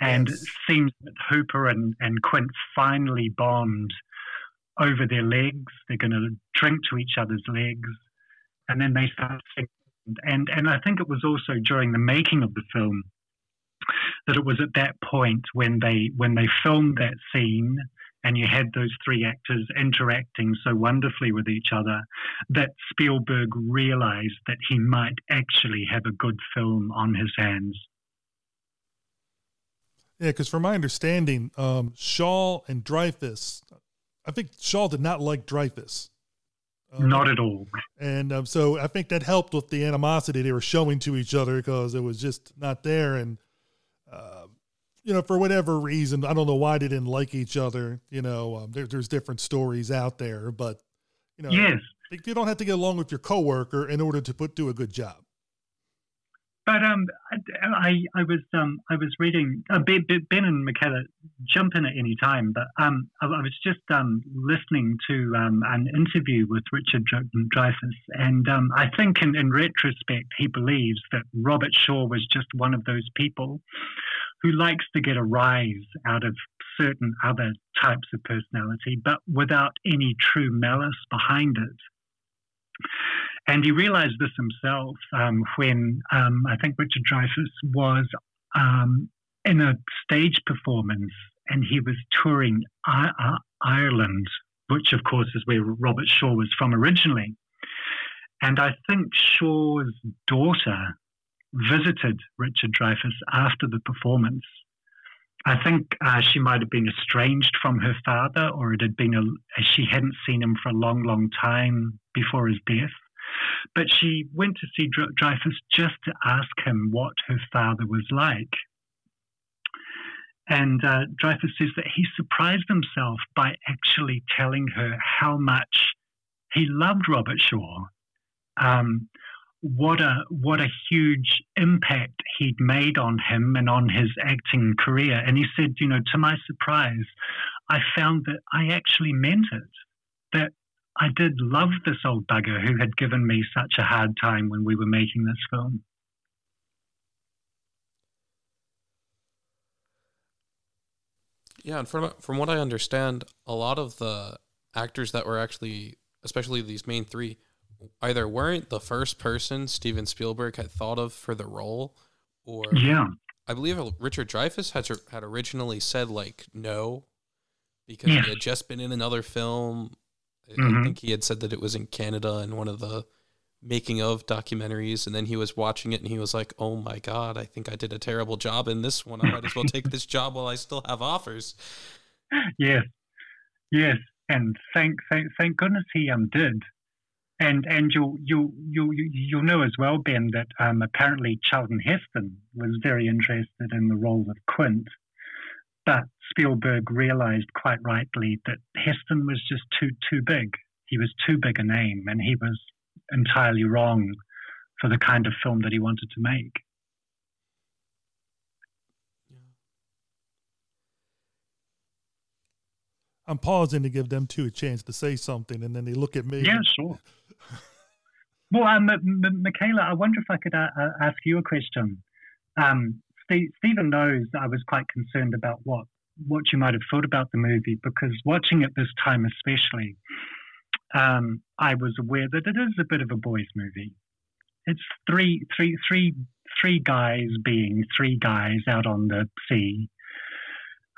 and yes. it seems that Hooper and, and Quint finally bond over their legs. They're going to drink to each other's legs, and then they start singing and and I think it was also during the making of the film that it was at that point when they when they filmed that scene and you had those three actors interacting so wonderfully with each other that Spielberg realized that he might actually have a good film on his hands. Yeah, because from my understanding, um, Shaw and Dreyfuss, I think Shaw did not like Dreyfuss. Um, Not at all. And um, so I think that helped with the animosity they were showing to each other because it was just not there. And, uh, you know, for whatever reason, I don't know why they didn't like each other. You know, um, there, there's different stories out there, but, you know, yes. you don't have to get along with your coworker in order to put do a good job. But um, I I was um I was reading uh, Ben, ben and Michaela jump in at any time, but um I, I was just um listening to um an interview with Richard Dreyfuss, and um I think in, in retrospect he believes that Robert Shaw was just one of those people who likes to get a rise out of certain other types of personality, but without any true malice behind it. And he realized this himself um, when um, I think Richard Dreyfuss was um, in a stage performance and he was touring I- I- Ireland, which of course is where Robert Shaw was from originally. And I think Shaw's daughter visited Richard Dreyfuss after the performance. I think uh, she might have been estranged from her father, or it had been a, she hadn't seen him for a long, long time before his death. But she went to see Dreyfuss just to ask him what her father was like. And uh, Dreyfuss says that he surprised himself by actually telling her how much he loved Robert Shaw. Um, what a what a huge impact he'd made on him and on his acting career. And he said, you know, to my surprise, I found that I actually meant it. That I did love this old bugger who had given me such a hard time when we were making this film. Yeah, and from from what I understand, a lot of the actors that were actually, especially these main three, either weren't the first person Steven Spielberg had thought of for the role, or yeah, I believe Richard Dreyfuss had had originally said like no, because yeah. he had just been in another film. Mm-hmm. I think he had said that it was in Canada in one of the making of documentaries and then he was watching it and he was like oh my god i think i did a terrible job in this one. I might as well take this job while i still have offers. Yes. Yes. And thank thank, thank goodness he um did and and you'll you you you'll know as well ben that um apparently charlton heston was very interested in the role of quint but Spielberg realized quite rightly that Heston was just too too big. He was too big a name, and he was entirely wrong for the kind of film that he wanted to make. I'm pausing to give them two a chance to say something, and then they look at me. Yeah, sure. well, um, M- M- Michaela, I wonder if I could uh, uh ask you a question. Um, Steve, Stephen knows I was quite concerned about what what you might have thought about the movie because watching it this time, especially, um, I was aware that it is a bit of a boys' movie. It's three, three, three, three guys being three guys out on the sea.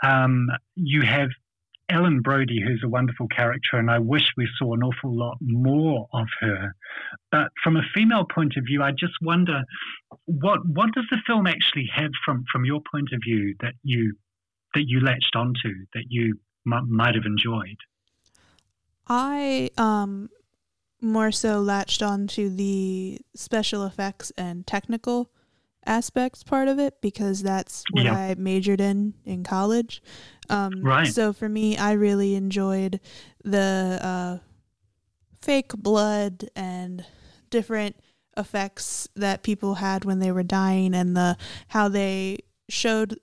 Um, you have Ellen Brody, who's a wonderful character, and I wish we saw an awful lot more of her. But from a female point of view, I just wonder what what does the film actually have from from your point of view that you that you latched onto that you m- might have enjoyed? I um more so latched onto the special effects and technical aspects part of it because that's what yeah. I majored in in college. Um, right. So for me, I really enjoyed the uh, fake blood and different effects that people had when they were dying and the how they showed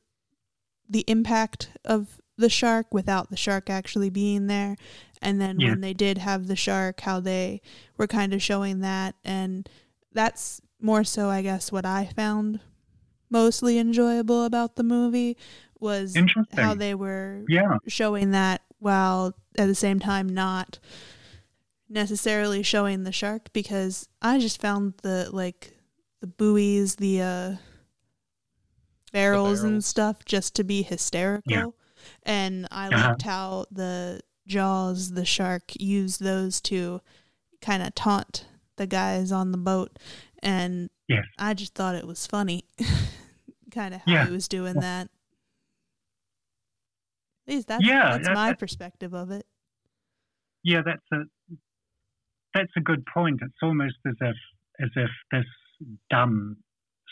the impact of the shark without the shark actually being there and then Yeah. when they did have the shark how they were kind of showing that and that's more so i guess what i found mostly enjoyable about the movie was how they were Yeah. showing that while at the same time not necessarily showing the shark because I just found the like the buoys, the uh barrels, and barrels. stuff just to be hysterical. And I Uh-huh. liked how the jaws, the shark used those to kind of taunt the guys on the boat and Yes. I just thought it was funny kind of how Yeah. he was doing that. At least that's Yeah, that's that- my that- perspective of it. Yeah, that's a that's a good point. It's almost as if as if this dumb,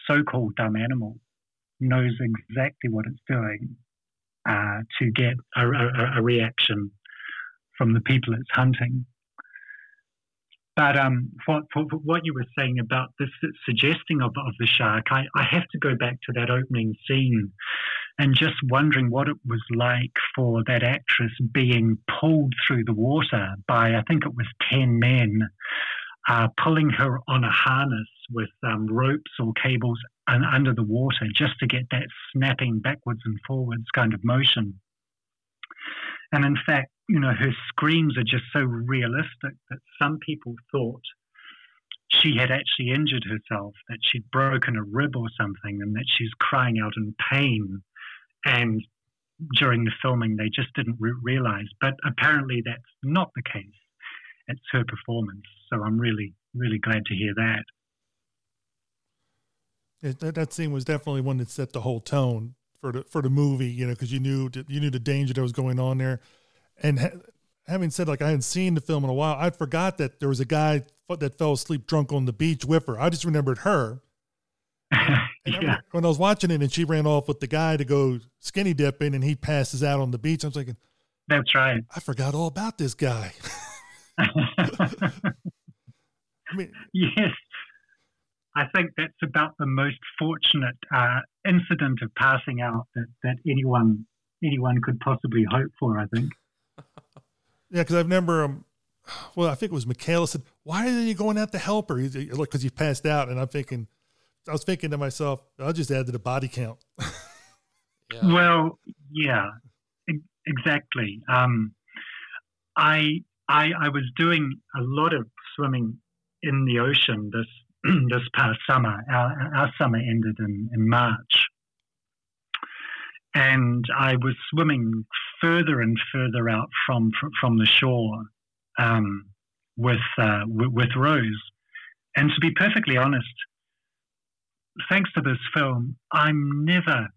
so-called dumb animal knows exactly what it's doing uh, to get a, a, a reaction from the people it's hunting. But um, for, for, for what you were saying about this suggesting of, of the shark, I, I have to go back to that opening scene and just wondering what it was like for that actress being pulled through the water by, I think it was 10 men, uh, pulling her on a harness with um, ropes or cables un- under the water just to get that snapping backwards and forwards kind of motion. And in fact, you know, her screams are just so realistic that some people thought she had actually injured herself, that she'd broken a rib or something, and that she's crying out in pain. And during the filming, they just didn't re- realize. But apparently, that's not the case. It's her performance. So I'm really, really glad to hear that. It, that, that scene was definitely one that set the whole tone for the for the movie, you know, because you knew you knew the danger that was going on there. And ha- having said like I hadn't seen the film in a while, I forgot that there was a guy that fell asleep drunk on the beach with her. I just remembered her. Yeah. when I was watching it, and she ran off with the guy to go skinny dipping, and he passes out on the beach. I was thinking, That's right. I forgot all about this guy. I mean, yes. I think that's about the most fortunate uh, incident of passing out that, that anyone anyone could possibly hope for. I think. Yeah, because I remember, um, well, I think it was Michaela said, "Why are you going out to help her?" "Because he passed out." And I'm thinking, I was thinking to myself, "I'll just add to the body count." Yeah. Well, yeah, e- exactly. Um, I, I I was doing a lot of swimming in the ocean this this past summer. Our, our summer ended in, in March, and I was swimming further and further out from from the shore um, with, uh, with with Rose. And to be perfectly honest, thanks to this film, I'm never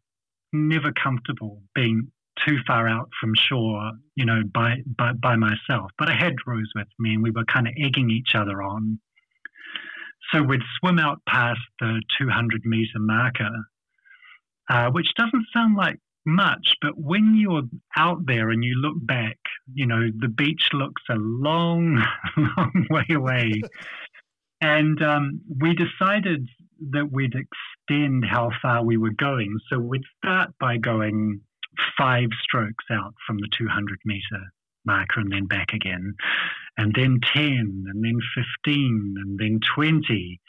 never comfortable being too far out from shore, you know, by, by, by myself. But I had Rose with me and we were kind of egging each other on. So we'd swim out past the 200 meter marker, uh, which doesn't sound like much, but when you're out there and you look back, you know, the beach looks a long, long way away. And um, we decided that we'd extend how far we were going. So we'd start by going five strokes out from the 200 meter marker and then back again, and then 10, and then 15, and then 20.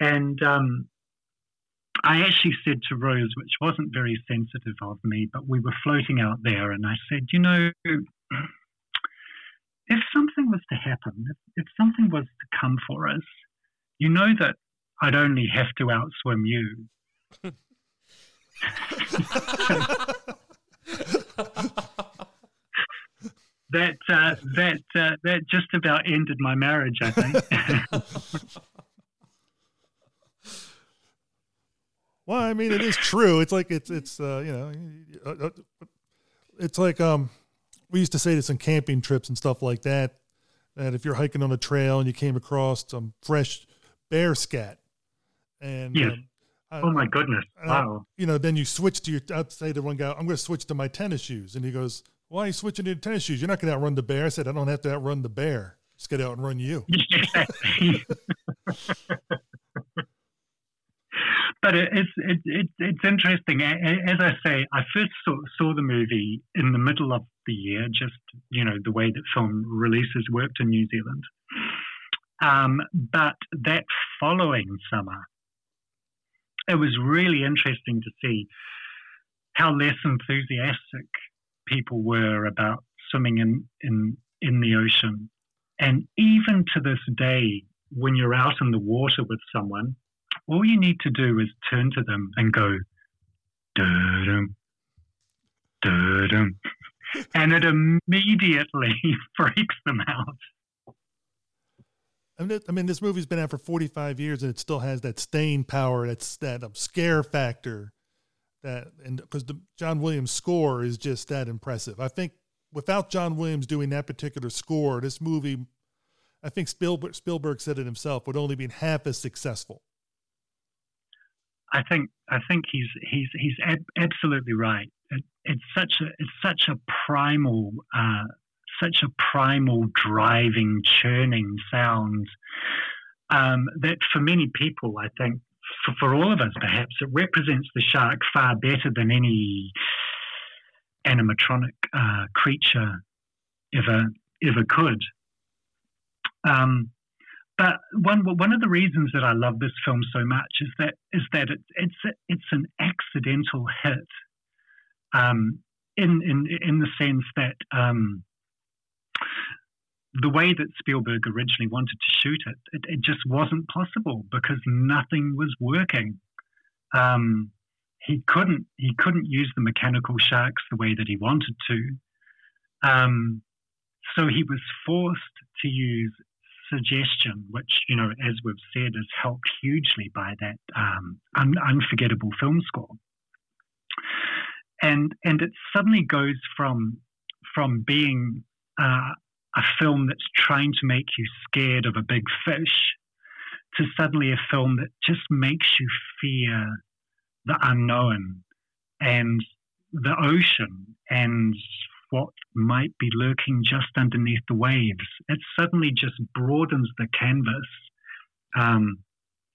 And um, I actually said to Rose, which wasn't very sensitive of me, but we were floating out there, and I said, you know, if something was to happen, if, if something was to come for us, you know that I'd only have to outswim you. that uh, that uh, that just about ended my marriage, I think. Well, I mean, it is true. It's like it's it's uh, you know, uh, uh, it's like um, we used to say this on camping trips and stuff like that. That if you're hiking on a trail and you came across some fresh bear scat, and Yes. um, I- oh my goodness! and I- Wow. you know, then you switch to your. I'd say to one guy, "I'm going to switch to my tennis shoes," and he goes, "Why are you switching to your tennis shoes? You're not going to outrun the bear." I said, "I don't have to outrun the bear." Just out and run you. but it, it's it, it, it's interesting. As I say, I first saw, saw the movie in the middle of the year, just you know the way that film releases worked in New Zealand. Um, but that following summer, it was really interesting to see how less enthusiastic people were about swimming in, in, in the ocean. And even to this day, when you're out in the water with someone, all you need to do is turn to them and go, dum, dum, and it immediately freaks them out. I mean, this movie's been out for 45 years and it still has that staying power, that's that scare factor that, and because the John Williams score is just that impressive. I think without John Williams doing that particular score, this movie, I think Spielberg, Spielberg said it himself, would only be half as successful. I think I think he's he's he's ab- absolutely right. It, it's such a it's such a primal uh, such a primal driving churning sound um, that for many people I think for, for all of us perhaps it represents the shark far better than any animatronic uh, creature ever ever could. Um, but one one of the reasons that I love this film so much is that is that it, it's it's an accidental hit, um, in in in the sense that um, the way that Spielberg originally wanted to shoot it, it, it just wasn't possible because nothing was working. Um, he couldn't he couldn't use the mechanical sharks the way that he wanted to. Um, so he was forced to use suggestion, which you know, as we've said, is helped hugely by that um, un- unforgettable film score. And and it suddenly goes from from being uh, a film that's trying to make you scared of a big fish to suddenly a film that just makes you fear the unknown and the ocean and what might be lurking just underneath the waves. It suddenly just broadens the canvas um,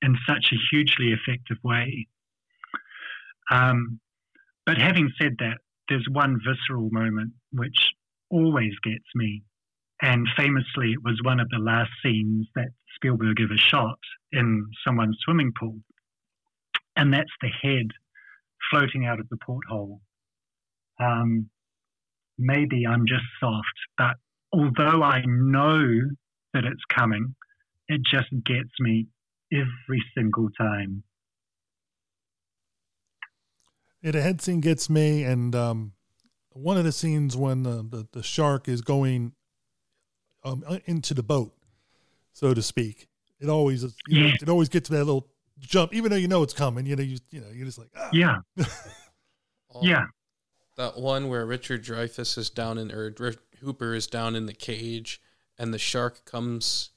in such a hugely effective way. Um, but having said that, there's one visceral moment which always gets me. And famously, it was one of the last scenes that Spielberg ever shot in someone's swimming pool and that's the head floating out of the porthole. Um, maybe I'm just soft, but although I know that it's coming, it just gets me every single time. Yeah, the head scene gets me, and um, one of the scenes when the, the, the shark is going um, into the boat, so to speak. It always you know, it always gets that little jump, even though you know it's coming. You know, you you know, you're just like, ah. yeah, yeah. That one where Richard Dreyfuss is down in, or Hooper is down in the cage, and the shark comes,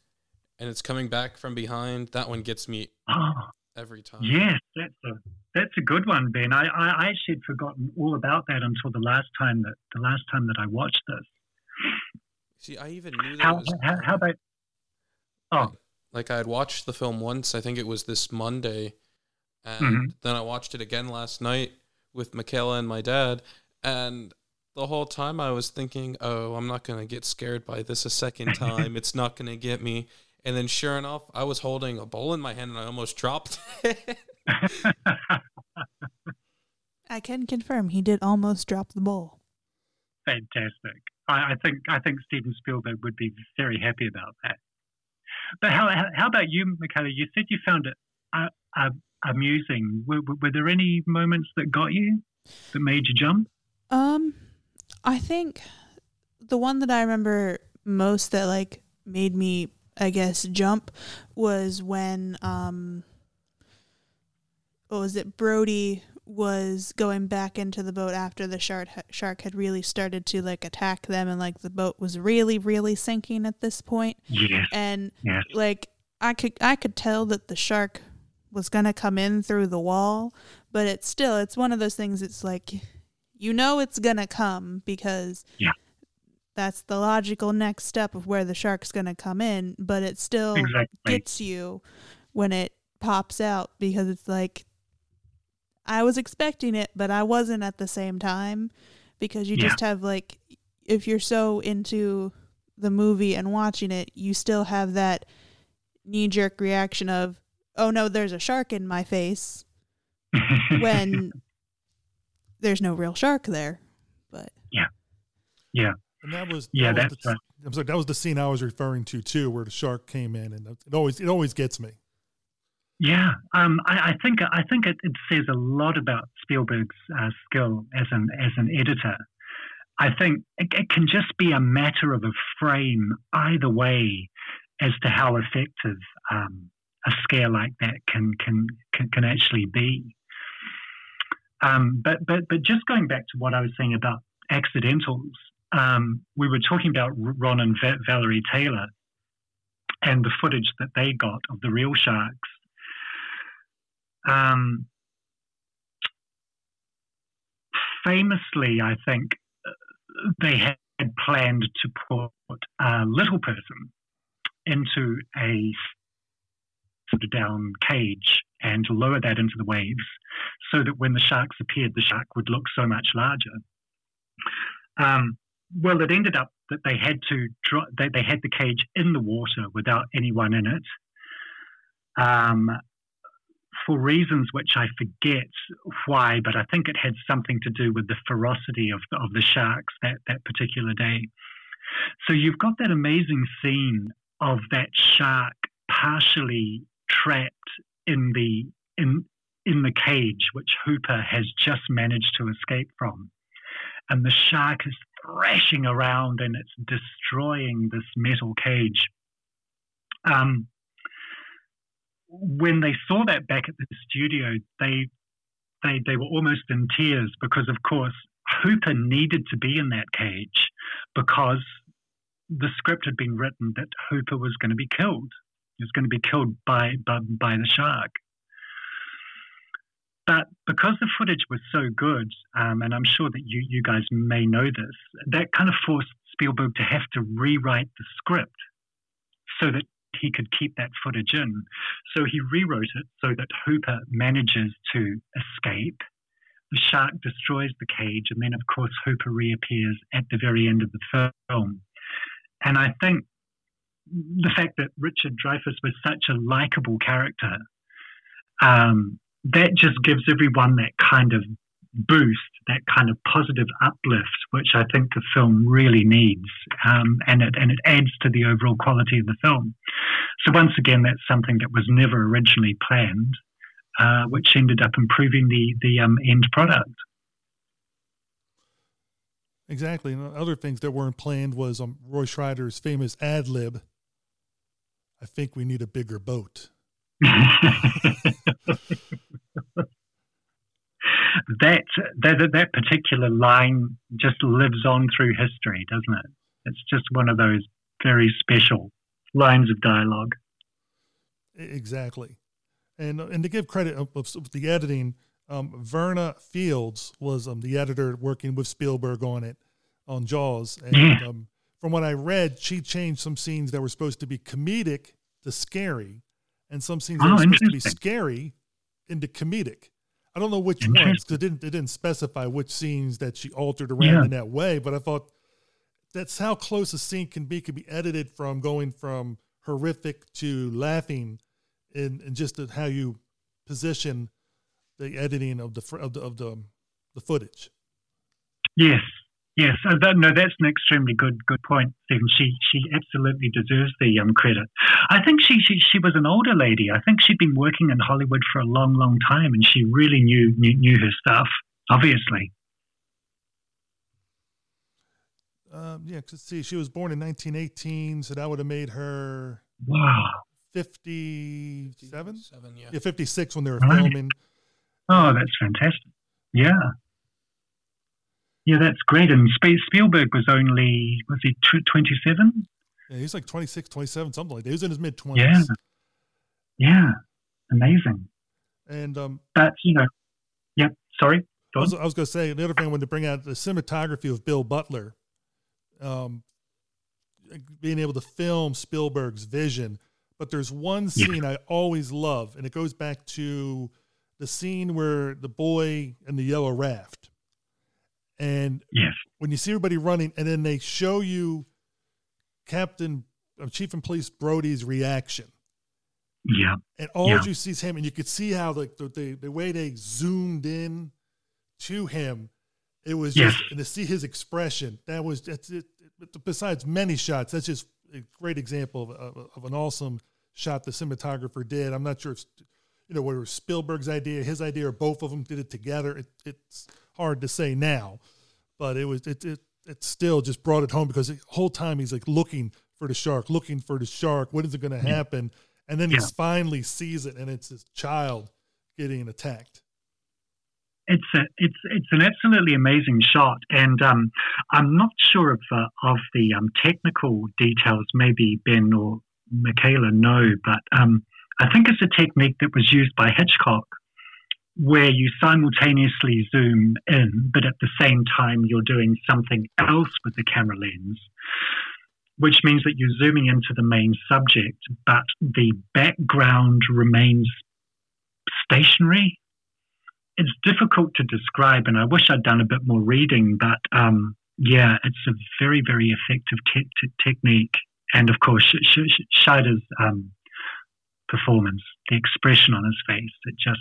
and it's coming back from behind. That one gets me oh, every time. Yes, that's a that's a good one, Ben. I, I, I actually had forgotten all about that until the last time that the last time that I watched this. See, I even knew that. How, how, how about? Oh, like I had watched the film once. I think it was this Monday, and mm-hmm. then I watched it again last night with Michaela and my dad, and the whole time I was thinking, "Oh, I'm not gonna get scared by this a second time. it's not gonna get me." And then, sure enough, I was holding a bowl in my hand, and I almost dropped it. I can confirm he did almost drop the bowl. Fantastic. I, I think I think Steven Spielberg would be very happy about that. But how, how about you, Michaela? You said you found it uh, uh, amusing. Were, were there any moments that got you that made you jump? Um, I think the one that I remember most that like made me, I guess, jump was when um, what was it? Brody was going back into the boat after the shark shark had really started to like attack them and like the boat was really really sinking at this point. Yes. And yes. like I could I could tell that the shark was going to come in through the wall, but it's still it's one of those things it's like you know it's going to come because yeah. that's the logical next step of where the shark's going to come in, but it still Exactly. gets you when it pops out because it's like I was expecting it, but I wasn't at the same time because you Yeah. just have like if you're so into the movie and watching it, you still have that knee jerk reaction of, "Oh no, there's a shark in my face." when there's no real shark there. But yeah. Yeah. And that was Yeah, that was that's the, right. I'm sorry, that was the scene I was referring to too, where the shark came in, and it always it always gets me. Yeah, um, I, I think I think it, it says a lot about Spielberg's uh, skill as an as an editor. I think it, it can just be a matter of a frame either way as to how effective um, a scare like that can can can, can actually be. Um, but but but just going back to what I was saying about accidentals, um, we were talking about Ron and Va- Valerie Taylor and the footage that they got of the real sharks. Um, famously, I think they had planned to put a little person into a sort of down cage and lower that into the waves so that when the sharks appeared, the shark would look so much larger. Um, well, it ended up that they had to dro- they, they had the cage in the water without anyone in it. Um, for reasons which I forget why, but I think it had something to do with the ferocity of the, of the sharks that, that particular day. So you've got that amazing scene of that shark partially trapped in the in in the cage which Hooper has just managed to escape from. And the shark is thrashing around and it's destroying this metal cage. Um, when they saw that back at the studio, they they they were almost in tears because, of course, Hooper needed to be in that cage because the script had been written that Hooper was going to be killed. He was going to be killed by by, by the shark. But because the footage was so good, um, and I'm sure that you, you guys may know this, that kind of forced Spielberg to have to rewrite the script so that he could keep that footage in. So he rewrote it so that Hooper manages to escape. The shark destroys the cage, and then, of course, Hooper reappears at the very end of the film. And I think the fact that Richard Dreyfuss was such a likable character, um, that just gives everyone that kind of boost, that kind of positive uplift, which I think the film really needs, um, and it and it adds to the overall quality of the film. So once again, that's something that was never originally planned, uh, which ended up improving the the um, end product. Exactly. And other things that weren't planned was um, Roy Scheider's famous ad lib. I think we need a bigger boat. that, that that particular line just lives on through history, doesn't it? It's just one of those very special lines of dialogue. Exactly. And and to give credit of, of the editing, um, Verna Fields was um, the editor working with Spielberg on it on Jaws. And Yeah. um, from what I read, she changed some scenes that were supposed to be comedic to scary, and some scenes that Oh, were supposed to be scary into comedic. I don't know which ones because it didn't it didn't specify which scenes that she altered around Yeah. in that way. But I thought that's how close a scene can be can be edited from going from horrific to laughing in, in just how you position the editing of the of the of the, um, the footage. Yes, yes. Uh, that, no, that's an extremely good good point, Stephen. She she absolutely deserves the um, credit. I think she, she she was an older lady. I think she'd been working in Hollywood for a long, long time, and she really knew knew, knew her stuff. Obviously. Um, yeah, 'cause see, she was born in 1918, so that would have made her Wow. 57? Seven, yeah. Yeah, 56 when they were Right. filming. Oh, that's fantastic. Yeah. Yeah, that's great. And Sp- Spielberg was only, was he tw- 27? Yeah, he's like 26, 27, something like that. He was in his mid 20s. Yeah. Yeah. Amazing. And um, But, you know, yeah, Sorry. I was, I was going to say the other thing I wanted to bring out the cinematography of Bill Butler. um, being able to film Spielberg's vision. But there's one scene I always love, and it goes back to the scene where the boy and the yellow raft. And yes. when you see everybody running, and then they show you Captain uh, Chief and Police Brody's reaction. Yeah. And all yeah. you see is him, and you could see how like the, the, the way they zoomed in to him, it was just yes. and to see his expression. That was that's it. Besides many shots, that's just a great example of, of, of an awesome shot the cinematographer did. I'm not sure if you know whether it was Spielberg's idea, his idea, or both of them did it together. It, it's hard to say now, but it was it, it it still just brought it home because the whole time he's like looking for the shark, looking for the shark. When is it going to happen? And then he Yeah. finally sees it, and it's his child getting attacked. It's a, it's it's an absolutely amazing shot, and um, I'm not sure of uh, of the um, technical details. Maybe Ben or Michaela know, but um, I think it's a technique that was used by Hitchcock, where you simultaneously zoom in, but at the same time you're doing something else with the camera lens, which means that you're zooming into the main subject, but the background remains stationary it's difficult to describe, and I wish I'd done a bit more reading. But um, yeah, it's a very, very effective te- te- technique, and of course, Sh- Scheider's um, performance, the expression on his face, it just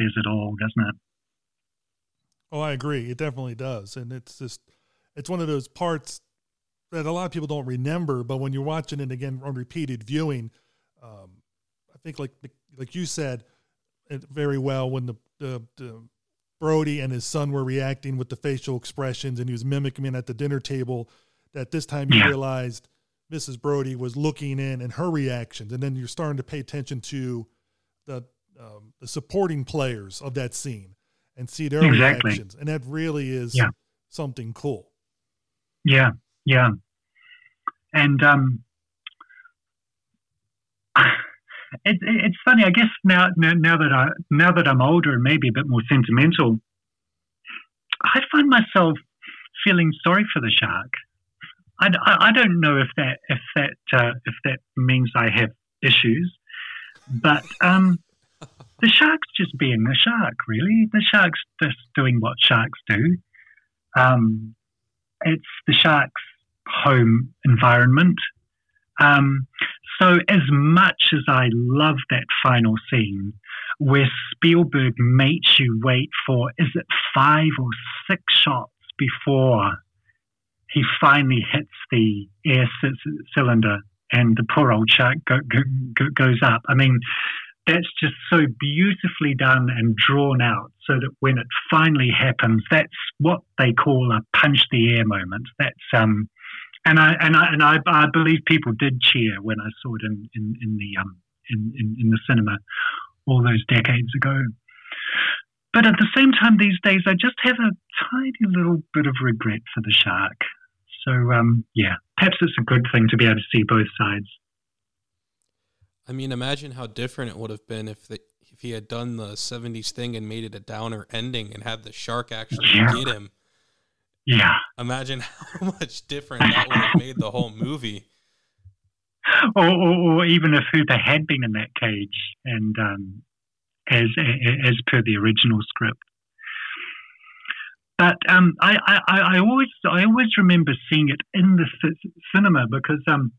says it all, doesn't it? Oh, I agree. It definitely does, and it's just it's one of those parts that a lot of people don't remember. But when you're watching it again on repeated viewing, um, I think like like you said it very well when the, the the Brody and his son were reacting with the facial expressions, and he was mimicking it at the dinner table. That this time you Yeah. realized Mrs. Brody was looking in and her reactions, and then you're starting to pay attention to the um, the supporting players of that scene and see their Exactly. reactions, and that really is Yeah. something cool. Yeah, yeah. And um, it, it, it's funny. I guess now, now, now that I now that I'm older and maybe a bit more sentimental, I find myself feeling sorry for the shark. I, I, I don't know if that if that uh, if that means I have issues, but um, the shark's just being the shark. Really, the shark's just doing what sharks do. Um, it's the shark's home environment. Um, so, as much as I love that final scene where Spielberg makes you wait for, is it five or six shots before he finally hits the air c- cylinder and the poor old shark go, go, go, goes up? I mean, that's just so beautifully done and drawn out so that when it finally happens, that's what they call a punch the air moment. That's um, and I and I and I, I believe people did cheer when I saw it in in, in the um in, in, in the cinema all those decades ago. But at the same time, these days, I just have a tiny little bit of regret for the shark. So um, yeah, perhaps it's a good thing to be able to see both sides. I mean, imagine how different it would have been if the if he had done the '70s thing and made it a downer ending and had the shark actually Yeah. get him. Yeah. Imagine how much different that would have made the whole movie. or, or, or even if Hooper had been in that cage and um, as as per the original script. But um, I, I, I always I always remember seeing it in the cinema because um,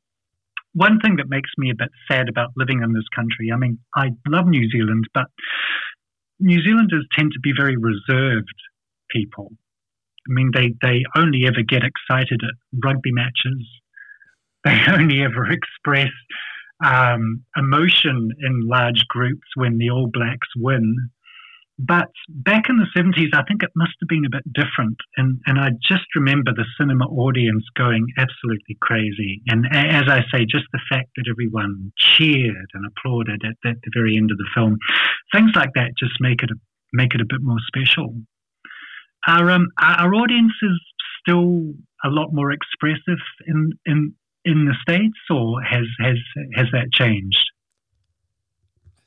one thing that makes me a bit sad about living in this country. I mean, I love New Zealand, but New Zealanders tend to be very reserved people. I mean, they, they only ever get excited at rugby matches they only ever express um, emotion in large groups when the All Blacks win. But back in the 70s, I think it must have been a bit different. And, and I just remember the cinema audience going absolutely crazy. And as I say, just the fact that everyone cheered and applauded at, at the very end of the film, things like that just make it a, make it a bit more special. Our, um, our our audience is still a lot more expressive in, in, in the states, or has has has that changed?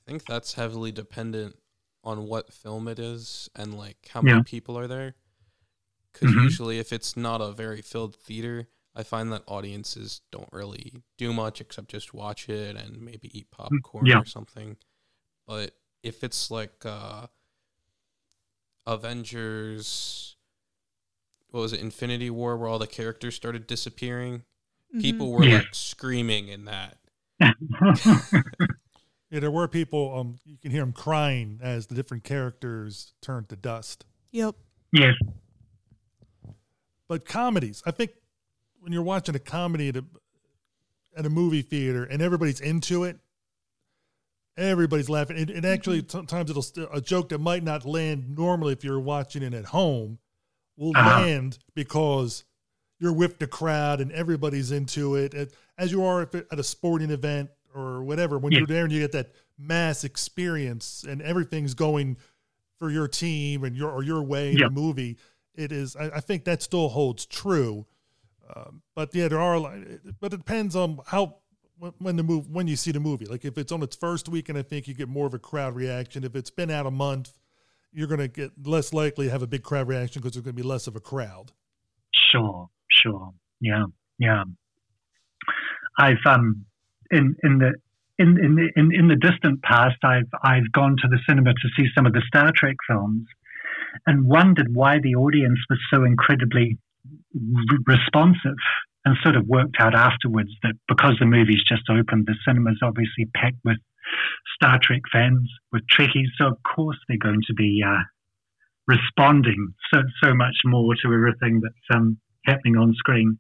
I think that's heavily dependent on what film it is and like how many Yeah. people are there. Because Mhm. usually, if it's not a very filled theater, I find that audiences don't really do much except just watch it and maybe eat popcorn yeah. or something. But if it's like uh, Avengers, what was it, Infinity War, where all the characters started disappearing, Mhm. people were Yeah. like screaming in that. Yeah, there were people. Um, you can hear them crying as the different characters turned to dust. Yep. yes. But comedies, I think, when you're watching a comedy at a at a movie theater and everybody's into it, everybody's laughing. And, and actually, Mm-hmm. sometimes it'll st- a joke that might not land normally if you're watching it at home will Uh-huh. land because you're with the crowd and everybody's into it. It- As you are if at a sporting event or whatever, when Yeah. you're there and you get that mass experience and everything's going for your team and your or your way in Yeah. the movie, it is. I, I think that still holds true. Um, but yeah, there are. But it depends on how when, when the move when you see the movie. Like if it's on its first weekend, I think you get more of a crowd reaction. If it's been out a month, you're going to get less likely to have a big crowd reaction because there's going to be less of a crowd. Sure, sure. Yeah, yeah. I've um in in the in in in, in the distant past I've I've gone to the cinema to see some of the Star Trek films and wondered why the audience was so incredibly responsive and sort of worked out afterwards that because the movie's just opened the cinema's obviously packed with Star Trek fans with Trekkies so of course they're going to be uh, responding so so much more to everything that's um, happening on screen.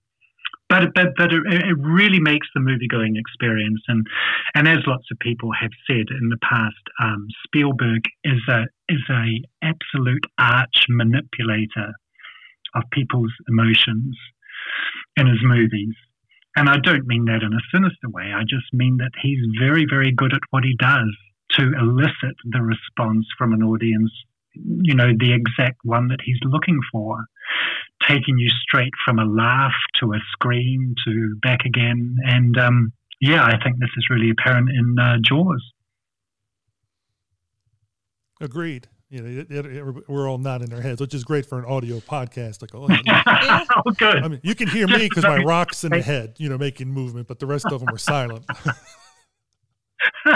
But but but it, really makes the movie going experience, and and as lots of people have said in the past, um, Spielberg is a is a absolute arch manipulator of people's emotions in his movies. And I don't mean that in a sinister way. I just mean that he's very, very good at what he does to elicit the response from an audience, you know, the exact one that he's looking for, taking you straight from a laugh to a scream to back again. And um, yeah, I think this is really apparent in uh, Jaws. Agreed. You know, it, it, it- we're all nodding our heads, which is great for an audio podcast. Like, oh, yeah. oh, good. I mean, you can hear me because my rock's in the head, you know, making movement, but the rest of them are silent.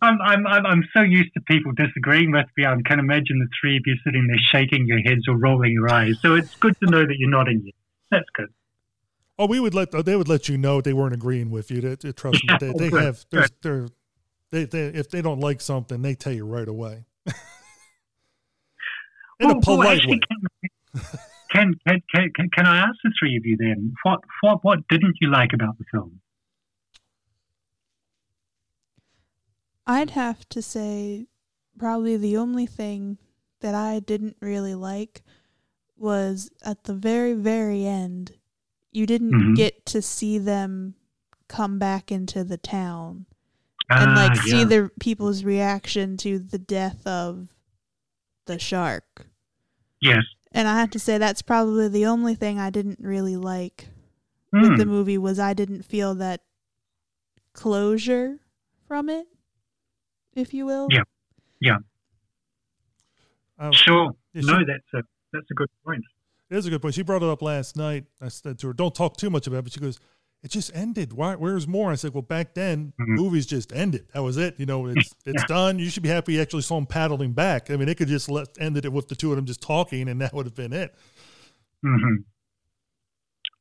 I'm, I'm, I'm, I'm so used to people disagreeing with me. I can imagine the three of you sitting there shaking your heads or rolling your eyes. So it's good to know that you're nodding. Yes. That's good. Oh, we would let oh, they would let you know they weren't agreeing with you. They, they- trust me, they, oh, they Good, have there's, they're, they they if they don't like something, they tell you right away. In a Well, well, polite actually, way. Can, can, can, can, can I ask the three of you then, what, what, what didn't you like about the film? I'd have to say probably the only thing that I didn't really like was at the very, very end, you didn't Mhm. get to see them come back into the town and like Ah, see yeah. the people's reaction to the death of the shark. Yes. And I have to say that's probably the only thing I didn't really like with the Hmm. movie was I didn't feel that closure from it, if you will. Yeah. Yeah. Um, Sure. yeah, no, she- that's a that's a good point. It is a good point. She brought it up last night. I said to her, "Don't talk too much about it." But she goes, "It just ended. Why? Where's more?" I said, "Well, back then, Mhm. movies just ended. That was it. You know, it's it's done. You should be happy you actually saw them paddling back. I mean, it could just let ended it with the two of them just talking, and that would have been it." hmm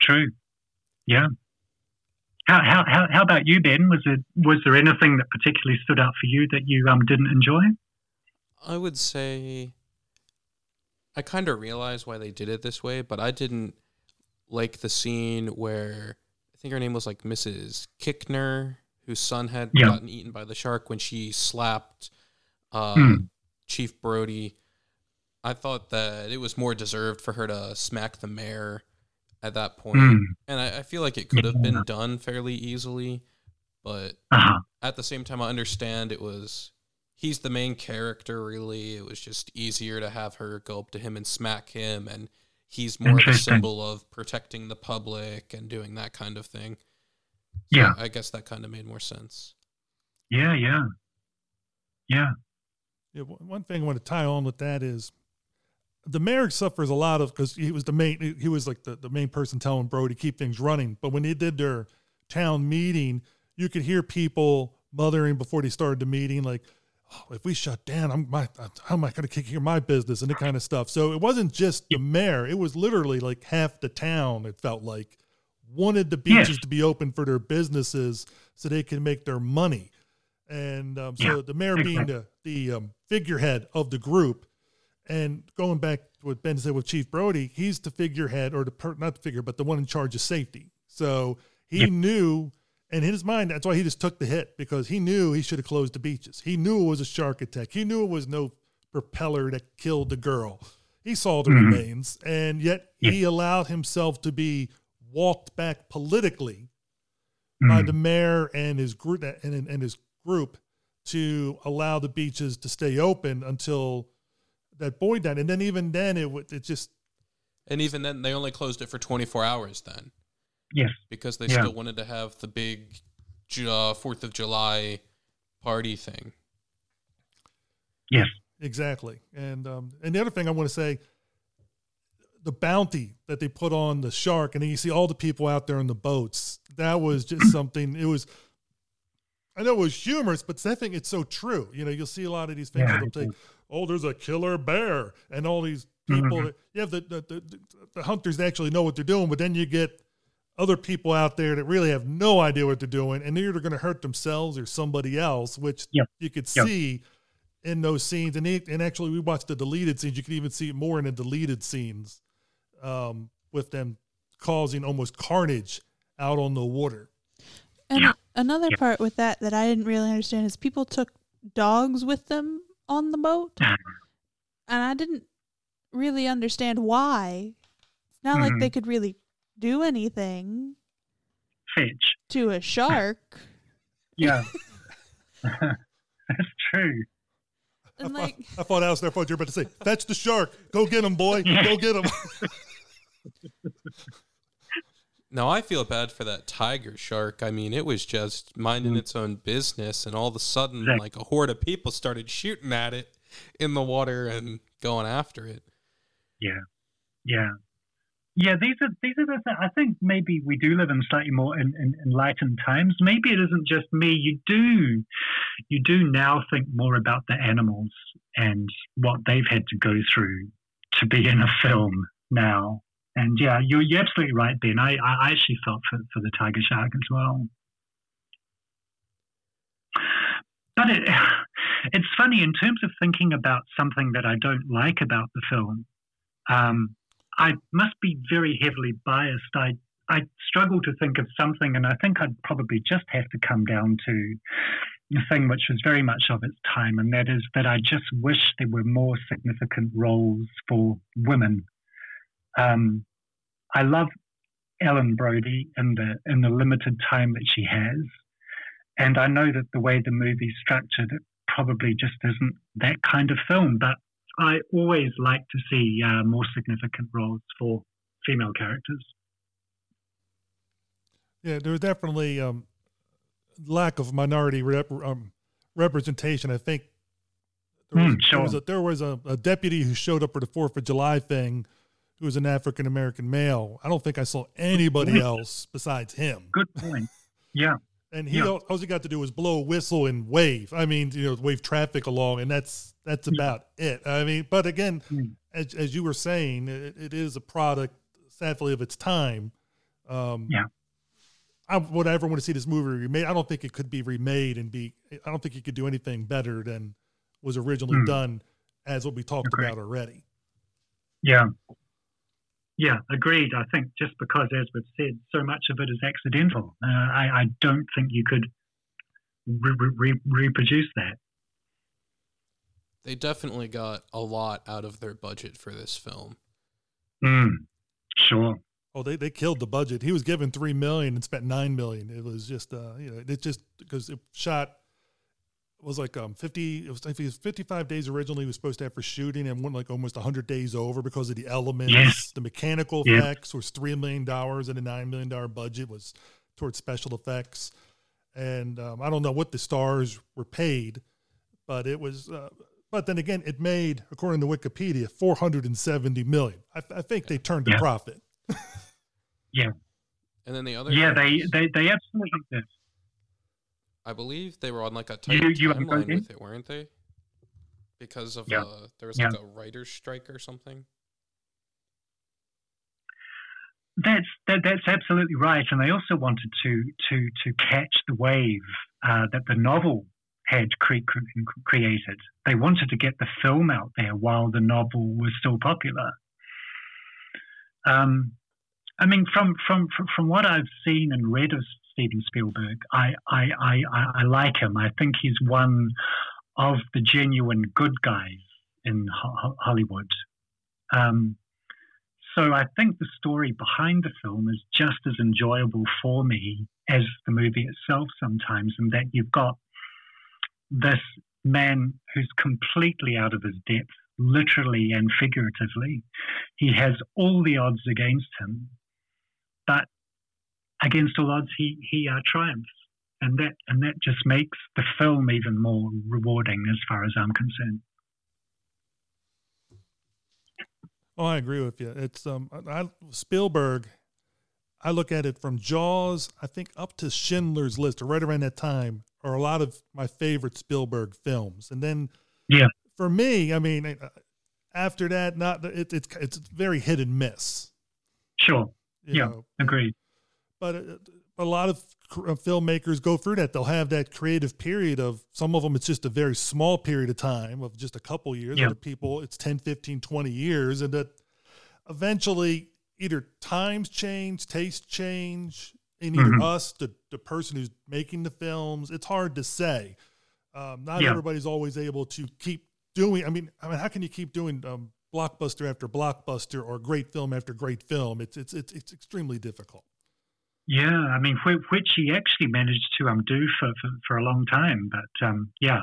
True. Yeah. How, how, how, how about you, Ben? Was it was there anything that particularly stood out for you that you um didn't enjoy? I would say I kind of realized why they did it this way, but I didn't like the scene where I think her name was like Mrs. Kintner, whose son had Yeah. gotten eaten by the shark when she slapped uh, Hmm. Chief Brody. I thought that it was more deserved for her to smack the mayor at that point. Hmm. And I, I feel like it could have been done fairly easily, but Uh-huh. at the same time, I understand it was he's the main character. Really, it was just easier to have her go up to him and smack him, and he's more of a symbol of protecting the public and doing that kind of thing. So Yeah. I guess that kind of made more sense. Yeah, yeah. Yeah. Yeah, one one thing I want to tie on with that is, the mayor suffers a lot of because he was the main he was like the, the main person telling Brody to keep things running. But when they did their town meeting, you could hear people mothering before they started the meeting, like, oh, if we shut down, I'm my how am I going to kick here my business and that kind of stuff. So it wasn't just the mayor; it was literally like half the town. It felt like wanted the beaches yes. to be open for their businesses so they could make their money. And um, so yeah. the mayor being the the um, figurehead of the group, and going back to what Ben said with Chief Brody, he's the figurehead or the per, not the figure, but the one in charge of safety. So he yeah. knew in his mind, that's why he just took the hit because he knew he should have closed the beaches. He knew it was a shark attack. He knew it was no propeller that killed the girl. He saw the mm-hmm. remains, and yet yeah. he allowed himself to be walked back politically mm-hmm. by the mayor and his group and, and his group to allow the beaches to stay open until that boy died. And then even then, it would it just. And even then, they only closed it for 24 hours. Then. Yes. Because they yeah. still wanted to have the big uh, Fourth of July party thing. Yes. Exactly. And um, and the other thing I want to say, the bounty that they put on the shark, and then you see all the people out there in the boats. That was just something. It was. I know it was humorous, but I think it's so true. You know, you'll see a lot of these things. Yeah, they'll say, "Oh, there's a killer bear," and all these people. Mm-hmm. You have the the, the the hunters actually know what they're doing, but then you get other people out there that really have no idea what they're doing, and they're either going to hurt themselves or somebody else, which yep. you could yep. see in those scenes. And, they, and actually, we watched the deleted scenes. You can even see it more in the deleted scenes um, with them causing almost carnage out on the water. And yeah. another yeah. part with that that I didn't really understand is people took dogs with them on the boat, and I didn't really understand why. It's not mm-hmm. like they could really do anything Fetch. to a shark. Yeah. That's true. And I, like, thought, I thought Alice, I thought you were about to say, "Fetch the shark! Go get him, boy! Go get him!" Now I feel bad for that tiger shark. I mean, it was just minding mm. its own business, and all of a sudden, like a horde of people started shooting at it in the water and going after it. Yeah, yeah. Yeah, these are these are the. Th- I think maybe we do live in slightly more in, in, enlightened times. Maybe it isn't just me. You do, you do now think more about the animals and what they've had to go through to be in a film now. And yeah, you're, you're absolutely right, Ben. I, I actually felt for, for the tiger shark as well. But it, it's funny in terms of thinking about something that I don't like about the film. Um, I must be very heavily biased. I I struggle to think of something, and I think I'd probably just have to come down to the thing which was very much of its time, and that is that I just wish there were more significant roles for women. Um, I love Ellen Brody in the in the limited time that she has, and I know that the way the movie's structured, it probably just isn't that kind of film. But I always like to see uh, more significant roles for female characters. Yeah, there there's definitely um, lack of minority rep, um, representation. I think there was, mm, sure. there was, a, there was a, a, deputy who showed up for the Fourth of July thing who was an African American male. I don't think I saw anybody else besides him. Good point. Yeah. and he yeah. all, all he got to do was blow a whistle and wave. I mean, you know, wave traffic along, and that's that's about it. I mean, but again, mm. as, as you were saying, it, it is a product, sadly, of its time. Um, yeah. I would ever want to see this movie remade. I don't think it could be remade and be. I don't think you could do anything better than was originally mm. done, as what we talked Agreed. about already. Yeah. Yeah, agreed. I think just because, as we've said, so much of it is accidental, uh, I, I, don't think you could re- re- reproduce that. They definitely got a lot out of their budget for this film. Mm, sure. Oh, they, they killed the budget. He was given three million and spent nine million. It was just uh, you know, it just because it shot was like um 50 it was, it was 55 days originally was supposed to have for shooting and went like almost 100 days over because of the elements yes. the mechanical effects was three million dollars and a nine million dollar budget was towards special effects and um, i don't know what the stars were paid but it was uh, But then again, it made, according to Wikipedia, 470 million. I, I think they turned a Yeah. profit. Yeah. And then the other Yeah, they, they, they absolutely did. I believe they were on like a tight You- you haven't timeline gone in? with it, weren't they? Because of Yeah. uh, there was Yeah. like a writer's strike or something. That's that, that's absolutely right, and they also wanted to to to catch the wave uh, that the novel had cre- cre- created. They wanted to get the film out there while the novel was still popular. Um, I mean, from from from, from what I've seen and read of Steven Spielberg, I, I I I like him. I think he's one of the genuine good guys in Ho- Ho- Hollywood. Um, so I think the story behind the film is just as enjoyable for me as the movie itself sometimes, and that you've got this man who's completely out of his depth, literally and figuratively. He has all the odds against him, but against all odds, he he uh, triumphs, and that and that just makes the film even more rewarding as far as I'm concerned. Oh, I agree with you. It's um, I, Spielberg. I look at it from Jaws, I think up to Schindler's List, or right around that time, are a lot of my favorite Spielberg films. And then, Yeah. for me, I mean, after that, not it, it's it's very hit and miss. Sure. you yeah. know. Agreed. But uh, a lot of uh, filmmakers go through that. They'll have that creative period of some of them, it's just a very small period of time of just a couple years. Yeah. Other people, it's 10, 15, 20 years. And that eventually either times change, tastes change, and either Mhm. us, the, the person who's making the films. It's hard to say. Um, not Yeah. everybody's always able to keep doing. I mean, I mean, how can you keep doing um, blockbuster after blockbuster or great film after great film? It's it's it's, it's extremely difficult. Yeah, I mean, which he actually managed to um, do for, for, for a long time. But um, yeah,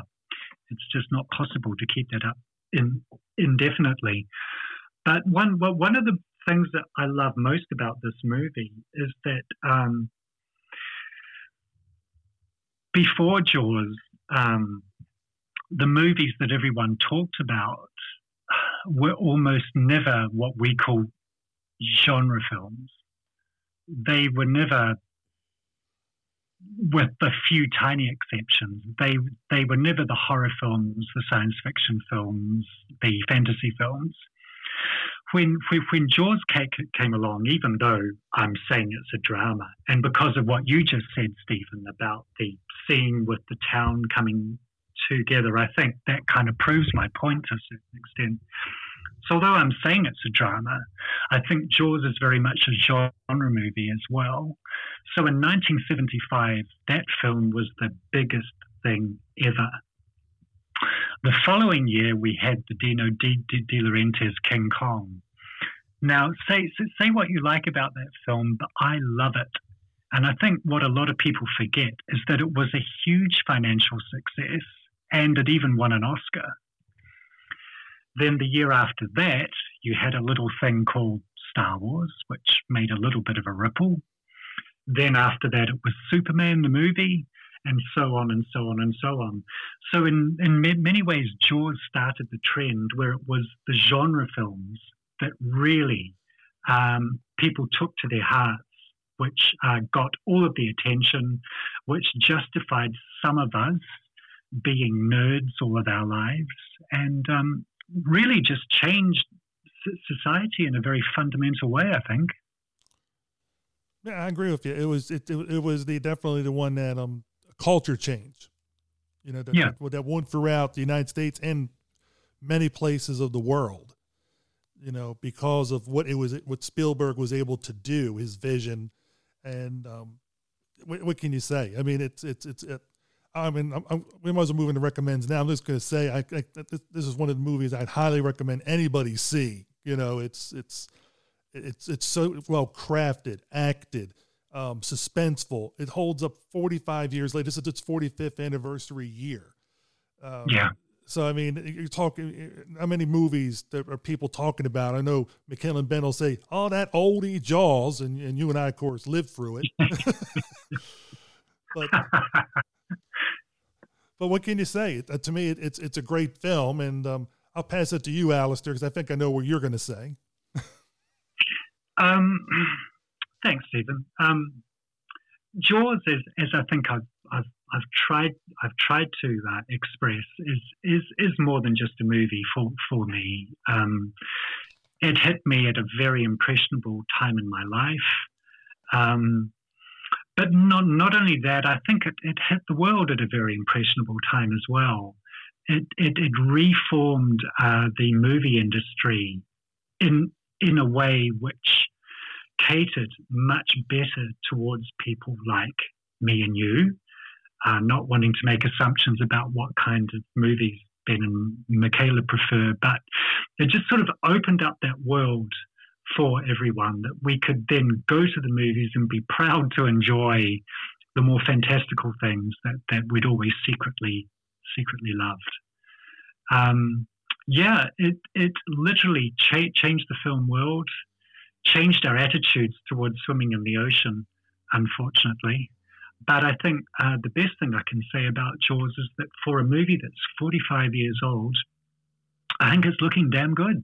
it's just not possible to keep that up in, indefinitely. But one well, one of the things that I love most about this movie is that um, before Jaws, um, the movies that everyone talked about were almost never what we call genre films they were never, with a few tiny exceptions, they they were never the horror films, the science fiction films, the fantasy films. When when, when Jaws ca- came along, even though I'm saying it's a drama, and because of what you just said, Stephen, about the scene with the town coming together, I think that kind of proves my point to a certain extent. So although I'm saying it's a drama, I think Jaws is very much a genre movie as well. So in 1975, that film was the biggest thing ever. The following year, we had the Dino De, De, De Laurentiis King Kong. Now, say say what you like about that film, but I love it. And I think what a lot of people forget is that it was a huge financial success and it even won an Oscar. Then the year after that, you had a little thing called Star Wars, which made a little bit of a ripple. Then after that, it was Superman the movie, and so on and so on and so on. So in in ma- many ways, Jaws started the trend where it was the genre films that really um, people took to their hearts, which uh, got all of the attention, which justified some of us being nerds all of our lives, and um, really just changed society in a very fundamental way. I think. Yeah, I agree with you. It was it it, it was the definitely the one that um culture change. You know that, Yeah. that that went throughout the United States and many places of the world. You know because of what it was what Spielberg was able to do, his vision, and um, what, what can you say? I mean, it's it's it's. It, I mean, I'm, I'm, we might as well move into recommends now. I'm just going to say, I, I this, this is one of the movies I'd highly recommend anybody see. You know, it's it's it's it's so well crafted, acted, um, suspenseful. It holds up 45 years later. This is its 45th anniversary year. Um, Yeah. So I mean, you're talking how many movies that are people talking about? I know Michaela and Ben will say, "Oh, that oldie Jaws," and, and you and I, of course, lived through it. but but what can you say? Uh, to me, it, it's it's a great film, and um, I'll pass it to you, Alistair, because I think I know what you're going to say. um, thanks, Stephen. Um, Jaws, is, as I think I've, I've I've tried I've tried to uh, express is is is more than just a movie for for me. Um, it hit me at a very impressionable time in my life. Um, but not not only that, I think it, it hit the world at a very impressionable time as well. It it, it reformed uh, the movie industry in in a way which catered much better towards people like me and you, uh, not wanting to make assumptions about what kind of movies Ben and Michaela prefer, but it just sort of opened up that world for everyone that we could then go to the movies and be proud to enjoy the more fantastical things that, that we'd always secretly secretly loved. Um, yeah, it it literally cha- changed the film world, changed our attitudes towards swimming in the ocean. Unfortunately, but I think uh, the best thing I can say about Jaws is that for a movie that's 45 years old, I think it's looking damn good.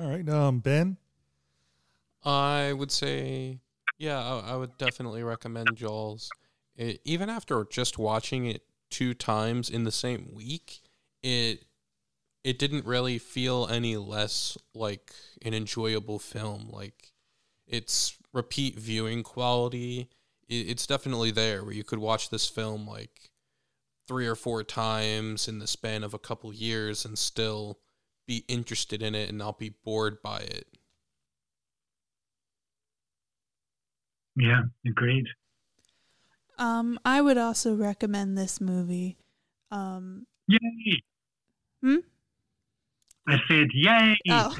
All right, um, Ben. I would say, yeah, I, I would definitely recommend Jaws. It, even after just watching it two times in the same week, it it didn't really feel any less like an enjoyable film. Like its repeat viewing quality, it, it's definitely there where you could watch this film like three or four times in the span of a couple years and still be interested in it and not be bored by it. Yeah, agreed. Um, I would also recommend this movie. Um, yay! Hmm. I said yay. Oh.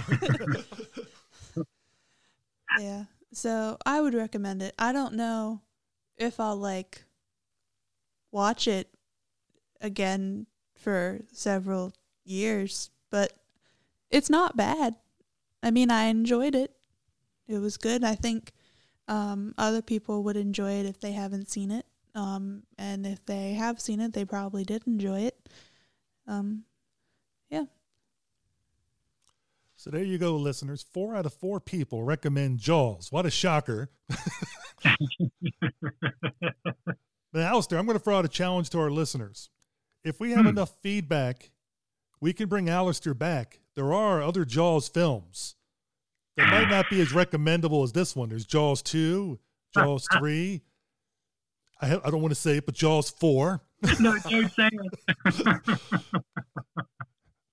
yeah. So I would recommend it. I don't know if I'll like watch it again for several years, but it's not bad. I mean, I enjoyed it. It was good. I think um, other people would enjoy it if they haven't seen it. Um, and if they have seen it, they probably did enjoy it. Um, yeah. So there you go, listeners. Four out of four people recommend Jaws. What a shocker. now, Alistair, I'm going to throw out a challenge to our listeners. If we have hmm. enough feedback, we can bring Alistair back. There are other Jaws films that might not be as recommendable as this one. There's Jaws 2, Jaws 3. I, have, I don't want to say it, but Jaws 4. no, don't say it.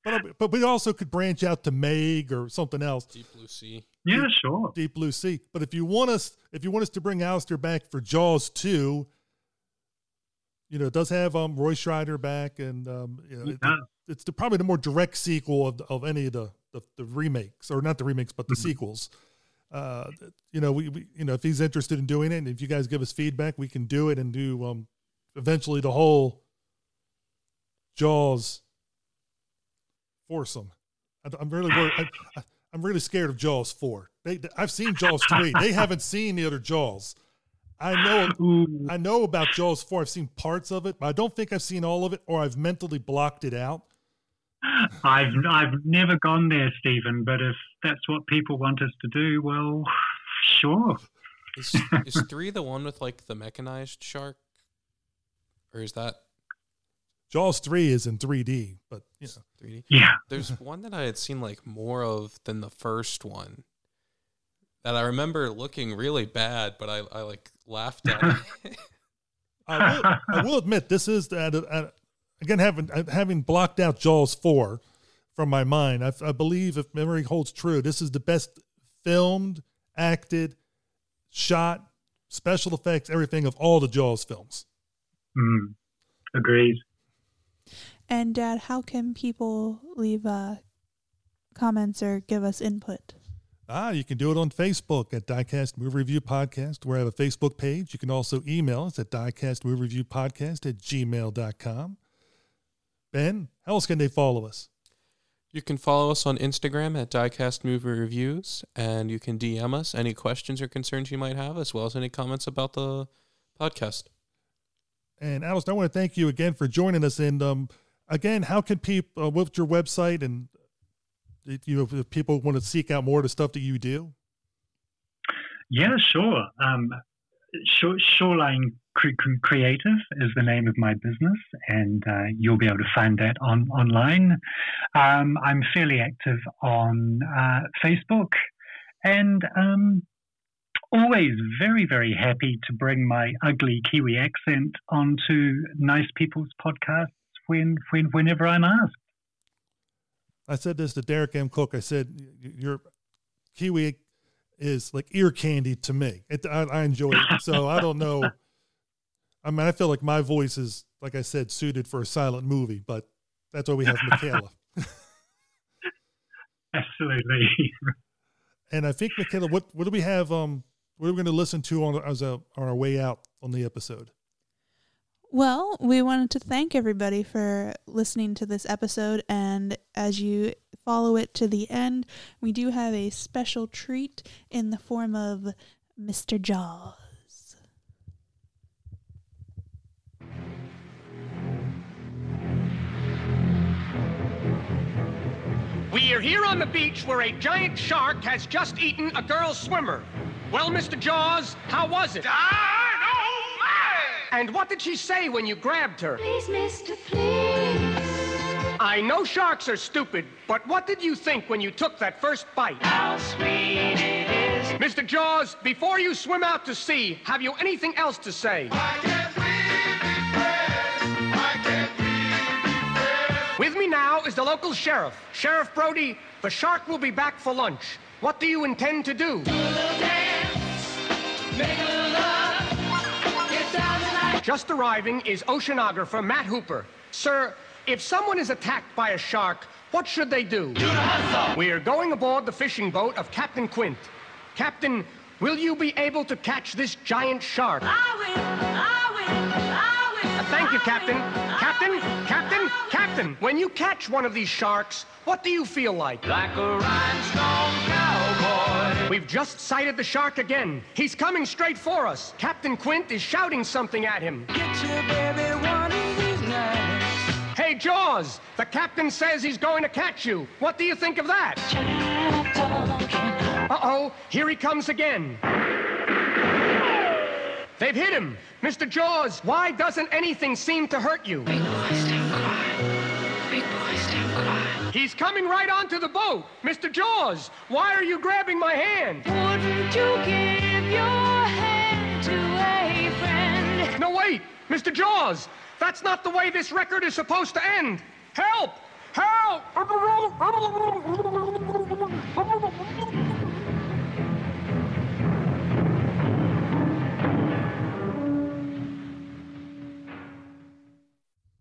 but, but we also could branch out to Meg or something else. Deep Blue Sea. Yeah, Deep, sure. Deep Blue Sea. But if you want us, if you want us to bring Alistair back for Jaws 2, you know, it does have um, Roy Scheider back, and um, you know, it, it's the, probably the more direct sequel of, of any of the, the, the remakes, or not the remakes, but the mm-hmm. sequels. Uh, you know, we, we, you know, if he's interested in doing it, and if you guys give us feedback, we can do it and do um, eventually the whole Jaws foursome. I, am really worried. I, am really scared of Jaws four. They, I've seen Jaws three. They haven't seen the other Jaws. I know I know about Jaws 4. I've seen parts of it, but I don't think I've seen all of it or I've mentally blocked it out. I've I've never gone there, Stephen, but if that's what people want us to do, well, sure. Is is 3 the one with like the mechanized shark? Or is that Jaws 3 is in 3D, but you know. 3D. Yeah. There's one that I had seen like more of than the first one that I remember looking really bad, but I, I like laughed at it. I, will, I will admit this is at, at, again having having blocked out Jaws four from my mind. I, I, believe if memory holds true, this is the best filmed, acted, shot, special effects, everything of all the Jaws films. Mm, agreed. And Dad, how can people leave uh, comments or give us input? Ah, you can do it on Facebook at Diecast Movie Review Podcast. We have a Facebook page. You can also email us at Diecast Movie Review Podcast at gmail.com. Ben, how else can they follow us? You can follow us on Instagram at Diecast Movie Reviews, and you can DM us any questions or concerns you might have, as well as any comments about the podcast. And Alice, I want to thank you again for joining us. And um, again, how can people, uh, what's your website and you know, if people want to seek out more of the stuff that you do? Yeah, sure. Um, Shoreline Creative is the name of my business, and uh, you'll be able to find that on online. Um, I'm fairly active on uh, Facebook, and um, always very, very happy to bring my ugly Kiwi accent onto nice people's podcasts when, when whenever I'm asked. I said this to Derek M. Koch. I said, "Your Kiwi is like ear candy to me. It, I, I enjoy it. So I don't know. I mean, I feel like my voice is, like I said, suited for a silent movie, but that's why we have Michaela. Absolutely. and I think Michaela, what what do we have? Um, what are we going to listen to on as a on our way out on the episode? Well, we wanted to thank everybody for listening to this episode, and as you follow it to the end, we do have a special treat in the form of Mr. Jaws. We are here on the beach where a giant shark has just eaten a girl swimmer. Well, Mr. Jaws, how was it? And what did she say when you grabbed her? Please, mister, please. I know sharks are stupid, but what did you think when you took that first bite? How sweet it is. Mr. Jaws, before you swim out to sea, have you anything else to say? Is the local sheriff. Sheriff Brody, the shark will be back for lunch. What do you intend to do? Do Just arriving is oceanographer Matt Hooper. Sir, if someone is attacked by a shark, what should they do? Do the hustle. We are going aboard the fishing boat of Captain Quint. Captain, will you be able to catch this giant shark? I will, thank you, Captain. Captain, Captain, Captain, when you catch one of these sharks, what do you feel like? Like a rhinestone cowboy. We've just sighted the shark again. He's coming straight for us. Captain Quint is shouting something at him. Get your baby one of these nights. Hey, Jaws, the captain says he's going to catch you. What do you think of that? Uh-oh, here he comes again. They've hit him. Mr. Jaws, why doesn't anything seem to hurt you? Big boys don't cry. Big boys don't cry. He's coming right onto the boat. Mr. Jaws, why are you grabbing my hand? Wouldn't you give your hand to a friend? No, wait! Mr. Jaws! That's not the way this record is supposed to end! Help! Help!